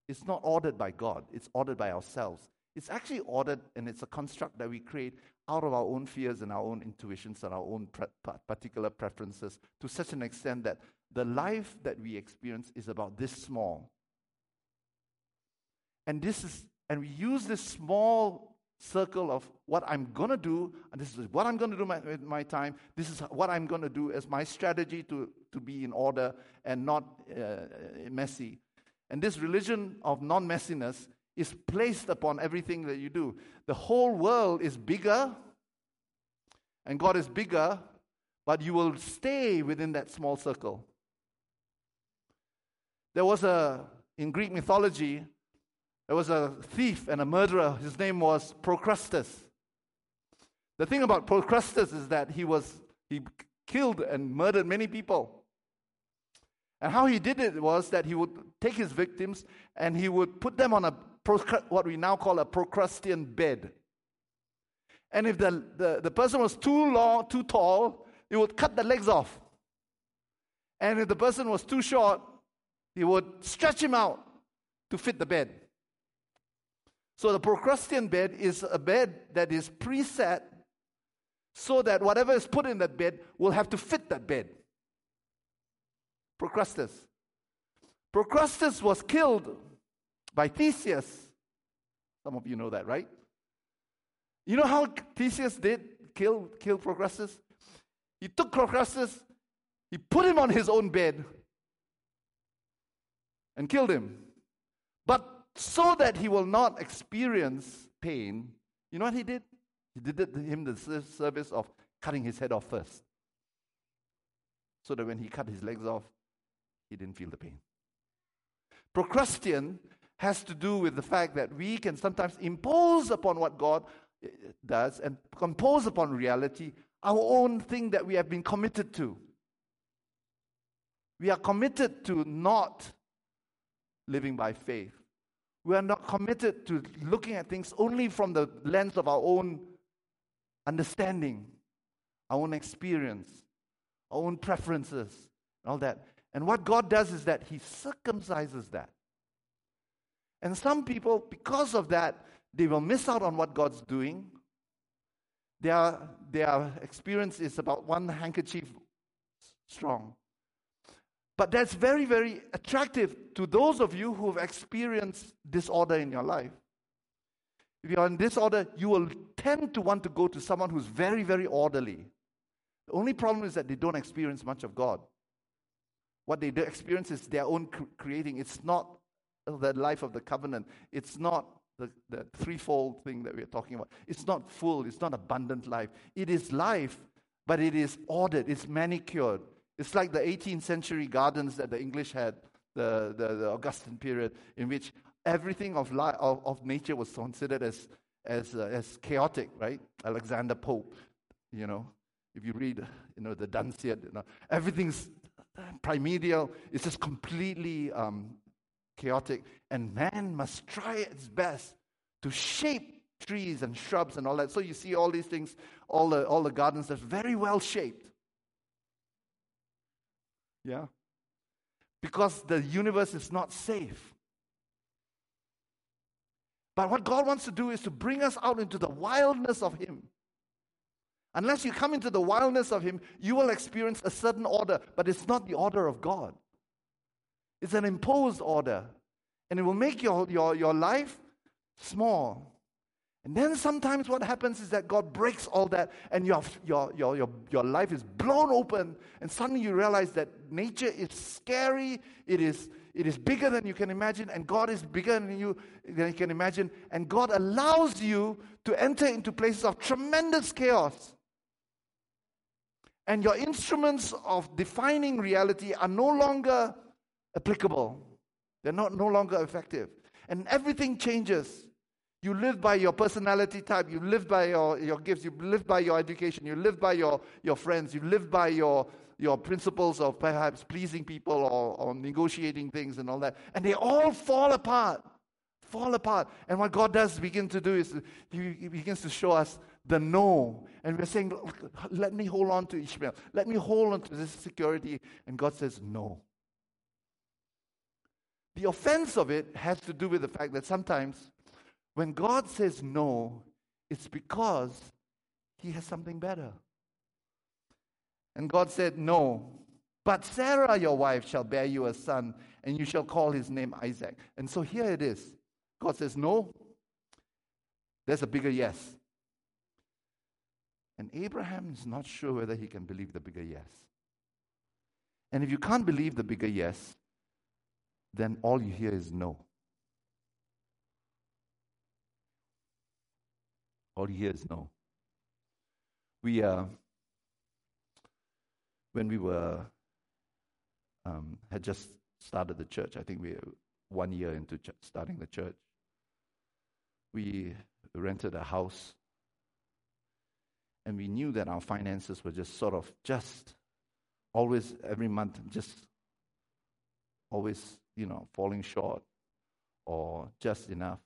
It's not ordered by God, it's ordered by ourselves. It's actually ordered and it's a construct that we create out of our own fears and our own intuitions and our own pre- particular preferences to such an extent that the life that we experience is about this small. And this is and we use this small circle of what I'm going to do, and this is what I'm going to do my, with my time. This is what I'm going to do as my strategy to, to be in order and not uh, messy. And this religion of non messiness is placed upon everything that you do. The whole world is bigger, and God is bigger, but you will stay within that small circle. There was a, in Greek mythology, there was a thief and a murderer. His name was Procrustes. The thing about Procrustes is that he was he killed and murdered many people. And how he did it was that he would take his victims and he would put them on a what we now call a Procrustean bed. And if the, the, the person was too long, too tall, he would cut the legs off. And if the person was too short, he would stretch him out to fit the bed. So the Procrustean bed is a bed that is preset so that whatever is put in that bed will have to fit that bed. Procrustes. Procrustes was killed by Theseus. Some of you know that, right? You know how Theseus did kill, kill Procrustes? He took Procrustes, he put him on his own bed, and killed him. But so that he will not experience pain, you know what he did? He did him the service of cutting his head off first. So that when he cut his legs off, he didn't feel the pain. Procrustean has to do with the fact that we can sometimes impose upon what God eh, does and compose upon reality our own thing that we have been committed to. We are committed to not living by faith. We are not committed to looking at things only from the lens of our own understanding, our own experience, our own preferences, all that. And what God does is that He circumcises that. And some people, because of that, they will miss out on what God's doing. Their, their experience is about one handkerchief strong. But that's very, very attractive to those of you who've experienced disorder in your life. If you're in disorder, you will tend to want to go to someone who's very, very orderly. The only problem is that they don't experience much of God. What they do experience is their own creating. It's not the life of the covenant. It's not the, the threefold thing that we're talking about. It's not full, it's not abundant life. It is life, but it is ordered, it's manicured, it's like the 18th century gardens that the English had, the, the, the Augustan period, in which everything of, li- of, of nature was considered as, as, uh, as chaotic, right? Alexander Pope, you know, if you read, you know, the Dunciad, you know, everything's primordial, it's just completely um, chaotic, and man must try its best to shape trees and shrubs and all that. So you see all these things, all the, all the gardens that's very well shaped. Yeah? Because the universe is not safe. But what God wants to do is to bring us out into the wildness of Him. Unless you come into the wildness of Him, you will experience a certain order, but it's not the order of God. It's an imposed order. And it will make your, your, your life small. And then sometimes what happens is that God breaks all that and your, your, your, your, your life is blown open, and suddenly you realize that nature is scary, it is, it is bigger than you can imagine, and God is bigger than you, than you can imagine, and God allows you to enter into places of tremendous chaos. And your instruments of defining reality are no longer applicable. They're not no longer effective. And everything changes. You live by your personality type. You live by your, your gifts. You live by your education. You live by your, your friends. You live by your, your principles of perhaps pleasing people or, or negotiating things and all that. And they all fall apart. Fall apart. And what God does begin to do is He, begins to show us the no. And we're saying, let me hold on to Ishmael. Let me hold on to this security. And God says, no. The offense of it has to do with the fact that sometimes when God says no, it's because he has something better. And God said, No, but Sarah, your wife, shall bear you a son, and you shall call his name Isaac. And so here it is. God says, No, there's a bigger yes. And Abraham is not sure whether he can believe the bigger yes. And if you can't believe the bigger yes, then all you hear is no. All you hear is no. We, uh, when we were, um, had just started the church, I think we were one year into ch- starting the church, we rented a house and we knew that our finances were just sort of just always every month just always you know falling short or just enough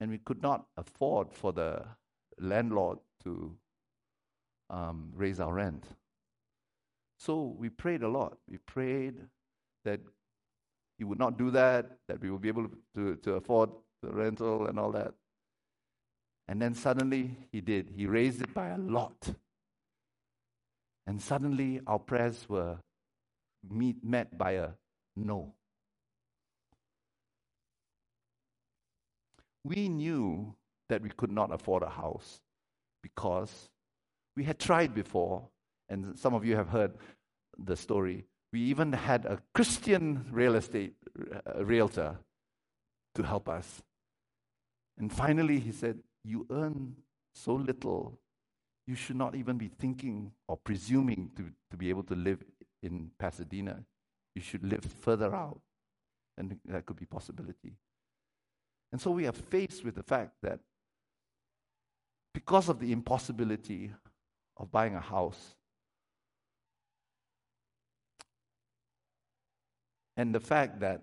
and we could not afford for the landlord to um, raise our rent. So we prayed a lot. We prayed that he would not do that, that we would be able to, to afford the rental and all that. And then suddenly he did. He raised it by a lot. And suddenly our prayers were meet, met by a no. we knew that we could not afford a house because we had tried before, and some of you have heard the story. We even had a Christian real estate uh, realtor to help us. And finally, he said, You earn so little, you should not even be thinking or presuming to, to be able to live in Pasadena. You should live further out. And that could be possibility. And so we are faced with the fact that because of the impossibility of buying a house, and the fact that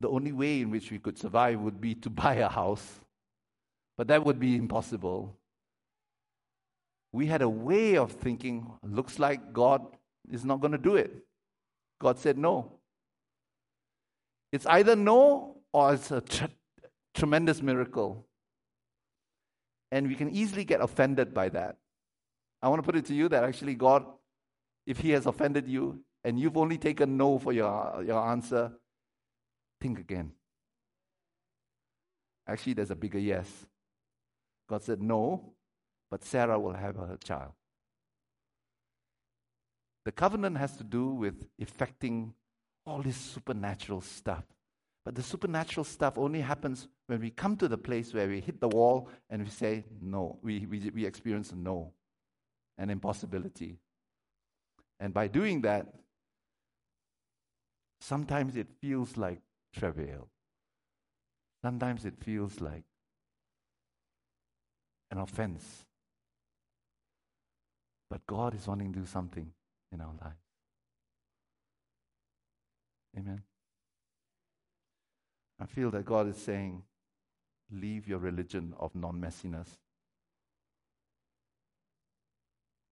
the only way in which we could survive would be to buy a house, but that would be impossible. We had a way of thinking, looks like God is not going to do it. God said no. It's either no or it's a tr- tremendous miracle. And we can easily get offended by that. I want to put it to you that actually, God, if He has offended you and you've only taken no for your, your answer, think again. Actually, there's a bigger yes. God said no, but Sarah will have her child. The covenant has to do with effecting all this supernatural stuff but the supernatural stuff only happens when we come to the place where we hit the wall and we say no. We, we, we experience no, an impossibility. And by doing that, sometimes it feels like travail. Sometimes it feels like an offense. But God is wanting to do something in our lives. Amen. I feel that God is saying, leave your religion of non messiness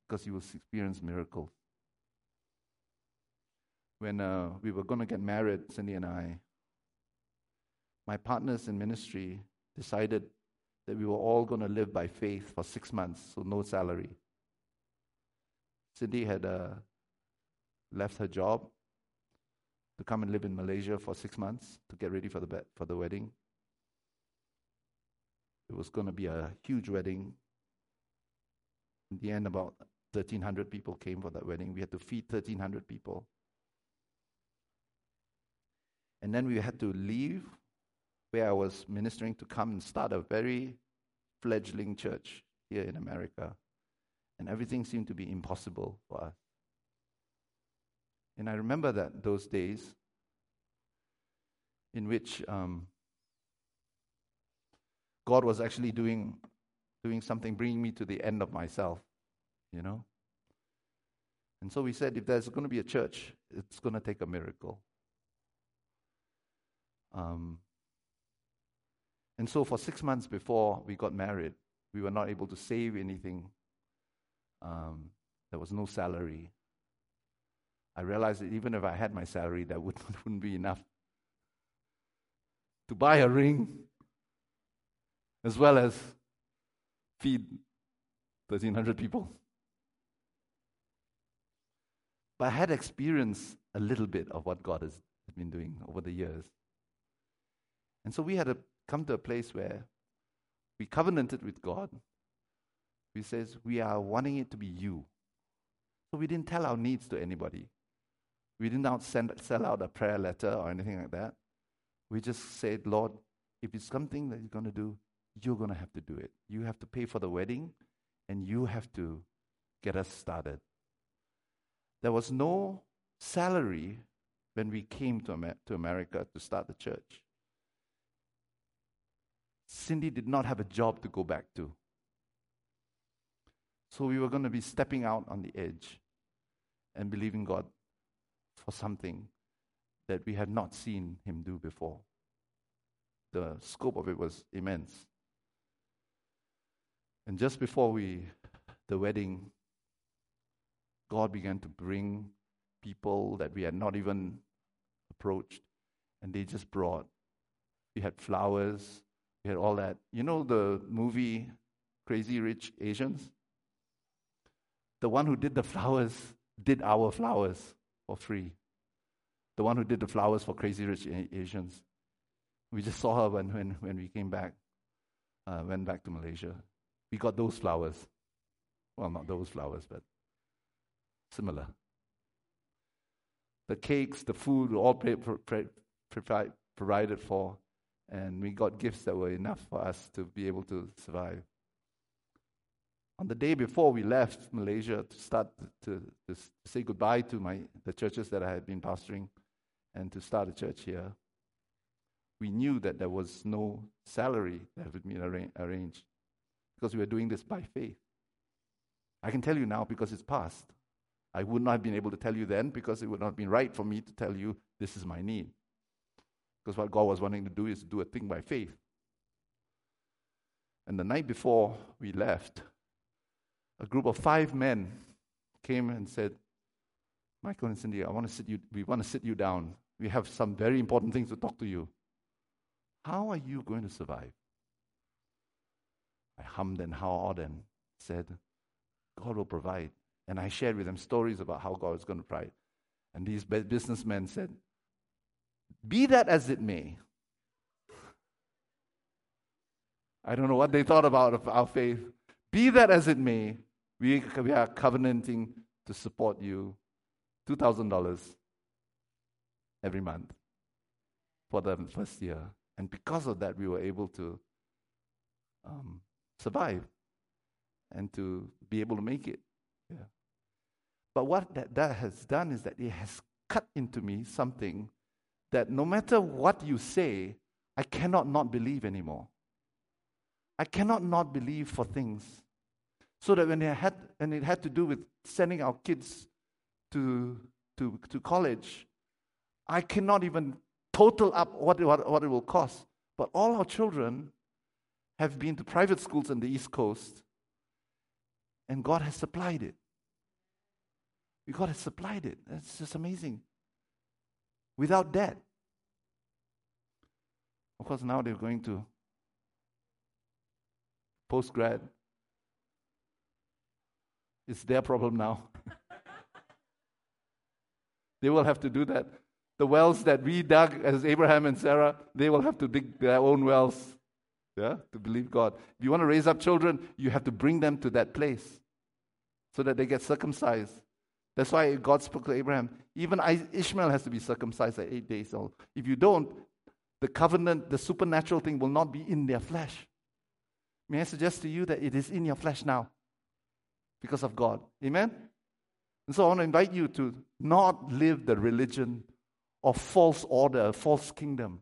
because you will experience miracles. When uh, we were going to get married, Cindy and I, my partners in ministry decided that we were all going to live by faith for six months, so no salary. Cindy had uh, left her job to come and live in Malaysia for six months to get ready for the, for the wedding. it was going to be a huge wedding. In the end, about 1,300 people came for that wedding. We had to feed 1,300 people. And then we had to leave where I was ministering to come and start a very fledgling church here in America. And everything seemed to be impossible for us. And I remember that those days in which um, God was actually doing, doing something, bringing me to the end of myself, you know. And so we said, if there's going to be a church, it's going to take a miracle. Um, and so for six months before we got married, we were not able to save anything. Um, there was no salary. I realized that even if I had my salary, that would, wouldn't be enough to buy a ring as well as feed 1,300 people. But I had experienced a little bit of what God has been doing over the years. And so we had to come to a place where we covenanted with God. We says we are wanting it to be you. So we didn't tell our needs to anybody. We didn't out send, sell out a prayer letter or anything like that. We just said, Lord, if it's something that you're going to do, you're going to have to do it. You have to pay for the wedding, and you have to get us started. There was no salary when we came to, Amer- to America to start the church. Cindy did not have a job to go back to. So we were going to be stepping out on the edge and believing God for something that we had not seen Him do before. The scope of it was immense. And just before we, the wedding, God began to bring people that we had not even approached, and they just brought. We had flowers, we had all that. You know the movie Crazy Rich Asians? The one who did the flowers did our flowers for free. The one who did the flowers for Crazy Rich Asians. We just saw her when, when, when we came back, uh, went back to Malaysia. We got those flowers. Well, not those flowers, but similar. The cakes, the food were all pre- pre- pre- provided for and we got gifts that were enough for us to be able to survive. On the day before we left Malaysia to start to, to, say goodbye to my, the churches that I had been pastoring and to start a church here, we knew that there was no salary that would be arranged because we were doing this by faith. I can tell you now because it's past. I would not have been able to tell you then because it would not have been right for me to tell you this is my need. Because what God was wanting to do is do a thing by faith. And the night before we left, a group of five men came and said, Michael and Cindy, I want to sit you, we want to sit you down. We have some very important things to talk to you. How are you going to survive? I hummed and hawed and said, God will provide. And I shared with them stories about how God is going to provide. And these businessmen said, be that as it may. I don't know what they thought about our faith. Be that as it may, we, we are covenanting to support you $2,000 every month for the first year. And because of that, we were able to um, survive and to be able to make it. Yeah. But what that, that has done is that it has cut into me something that no matter what you say, I cannot not believe anymore. I cannot not believe for things. So that when it had, when it had to do with sending our kids to, to, to college, I cannot even total up what, what, what it will cost. But all our children have been to private schools on the East Coast, and God has supplied it. God has supplied it. It's just amazing without debt. Of course, now they're going to post grad. It's their problem now. they will have to do that. The wells that we dug as Abraham and Sarah, they will have to dig their own wells Yeah, to believe God. If you want to raise up children, you have to bring them to that place so that they get circumcised. That's why God spoke to Abraham. Even Ishmael has to be circumcised at eight days old. If you don't, the covenant, the supernatural thing will not be in their flesh. May I suggest to you that it is in your flesh now because of God? Amen? And so I want to invite you to not live the religion of false order, false kingdom,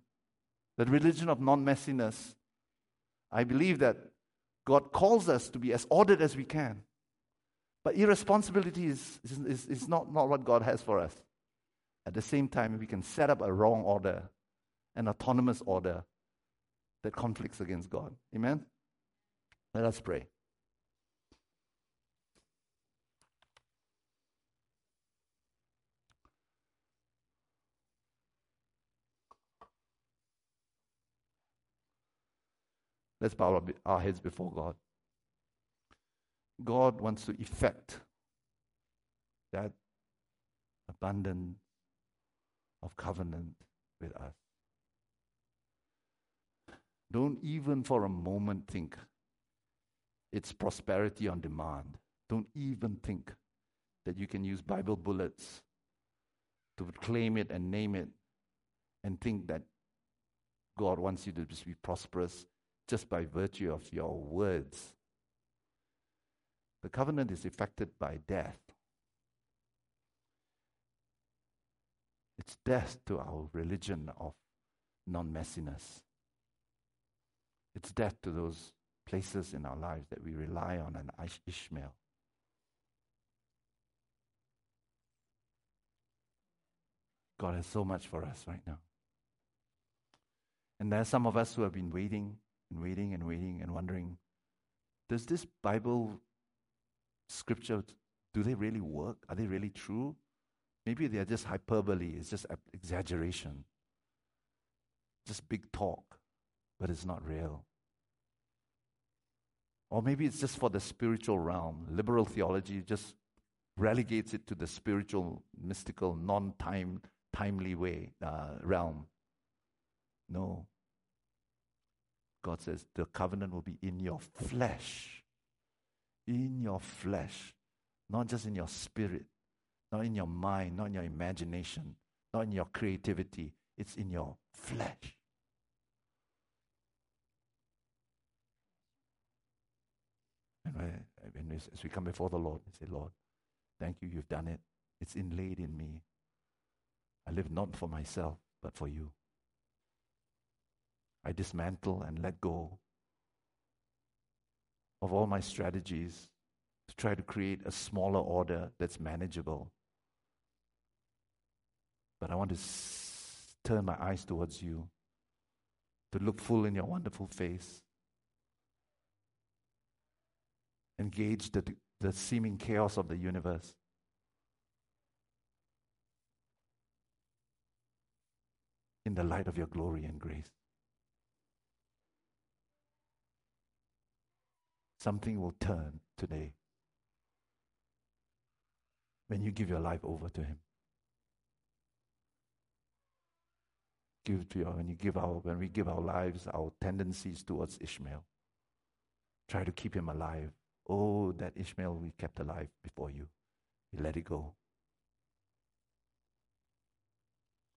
the religion of non messiness. I believe that God calls us to be as ordered as we can. But irresponsibility is, is, is not, not what God has for us. At the same time, we can set up a wrong order, an autonomous order that conflicts against God. Amen? Let us pray. Let's bow our heads before God. God wants to effect that abundance of covenant with us. Don't even for a moment think it's prosperity on demand. Don't even think that you can use Bible bullets to claim it and name it and think that God wants you to just be prosperous just by virtue of your words. The covenant is effected by death. It's death to our religion of non messiness. It's death to those places in our lives that we rely on an Ishmael. God has so much for us right now. And there are some of us who have been waiting and waiting and waiting and wondering does this Bible scripture, do they really work? Are they really true? Maybe they're just hyperbole, it's just exaggeration, just big talk, but it's not real. Or maybe it's just for the spiritual realm. Liberal theology just relegates it to the spiritual, mystical, non time, timely way, uh, realm. No. God says the covenant will be in your flesh. In your flesh. Not just in your spirit, not in your mind, not in your imagination, not in your creativity. It's in your flesh. And as we come before the Lord, we say, Lord, thank you, you've done it. It's inlaid in me. I live not for myself, but for you. I dismantle and let go of all my strategies to try to create a smaller order that's manageable. But I want to s- turn my eyes towards you, to look full in your wonderful face, engage the, the seeming chaos of the universe. In the light of your glory and grace. Something will turn today when you give your life over to Him. Give to your, when you give our when we give our lives, our tendencies towards Ishmael. Try to keep him alive. Oh, that Ishmael we kept alive before you. We let it go.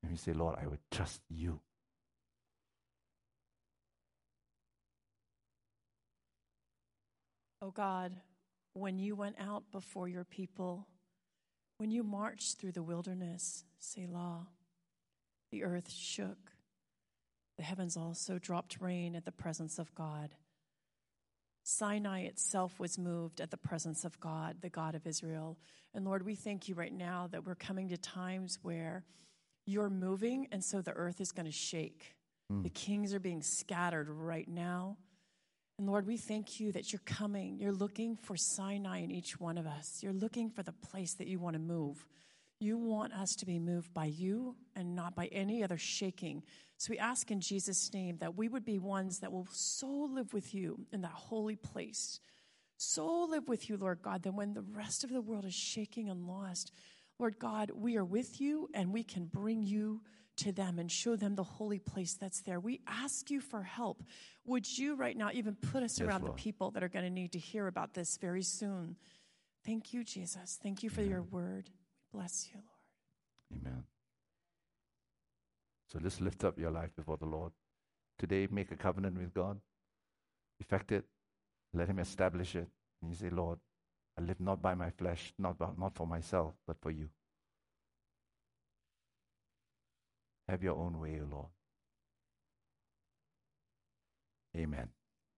And we say, Lord, I will trust you. Oh God, when you went out before your people, when you marched through the wilderness, Selah, the earth shook. The heavens also dropped rain at the presence of God. Sinai itself was moved at the presence of God, the God of Israel. And Lord, we thank you right now that we're coming to times where you're moving, and so the earth is going to shake. Mm. The kings are being scattered right now. And Lord, we thank you that you're coming. You're looking for Sinai in each one of us. You're looking for the place that you want to move. You want us to be moved by you and not by any other shaking. So we ask in Jesus' name that we would be ones that will so live with you in that holy place. So live with you, Lord God, that when the rest of the world is shaking and lost, Lord God, we are with you and we can bring you to them and show them the holy place that's there. We ask you for help. Would you right now even put us Yes, around Lord. the people that are going to need to hear about this very soon? Thank you, Jesus. Thank you for your word. We bless you, Lord. Amen. So just lift up your life before the Lord. Today, make a covenant with God. Effect it. Let Him establish it. And you say, Lord, I live not by my flesh, not, by, not for myself, but for you. Have your own way, O Lord. Amen.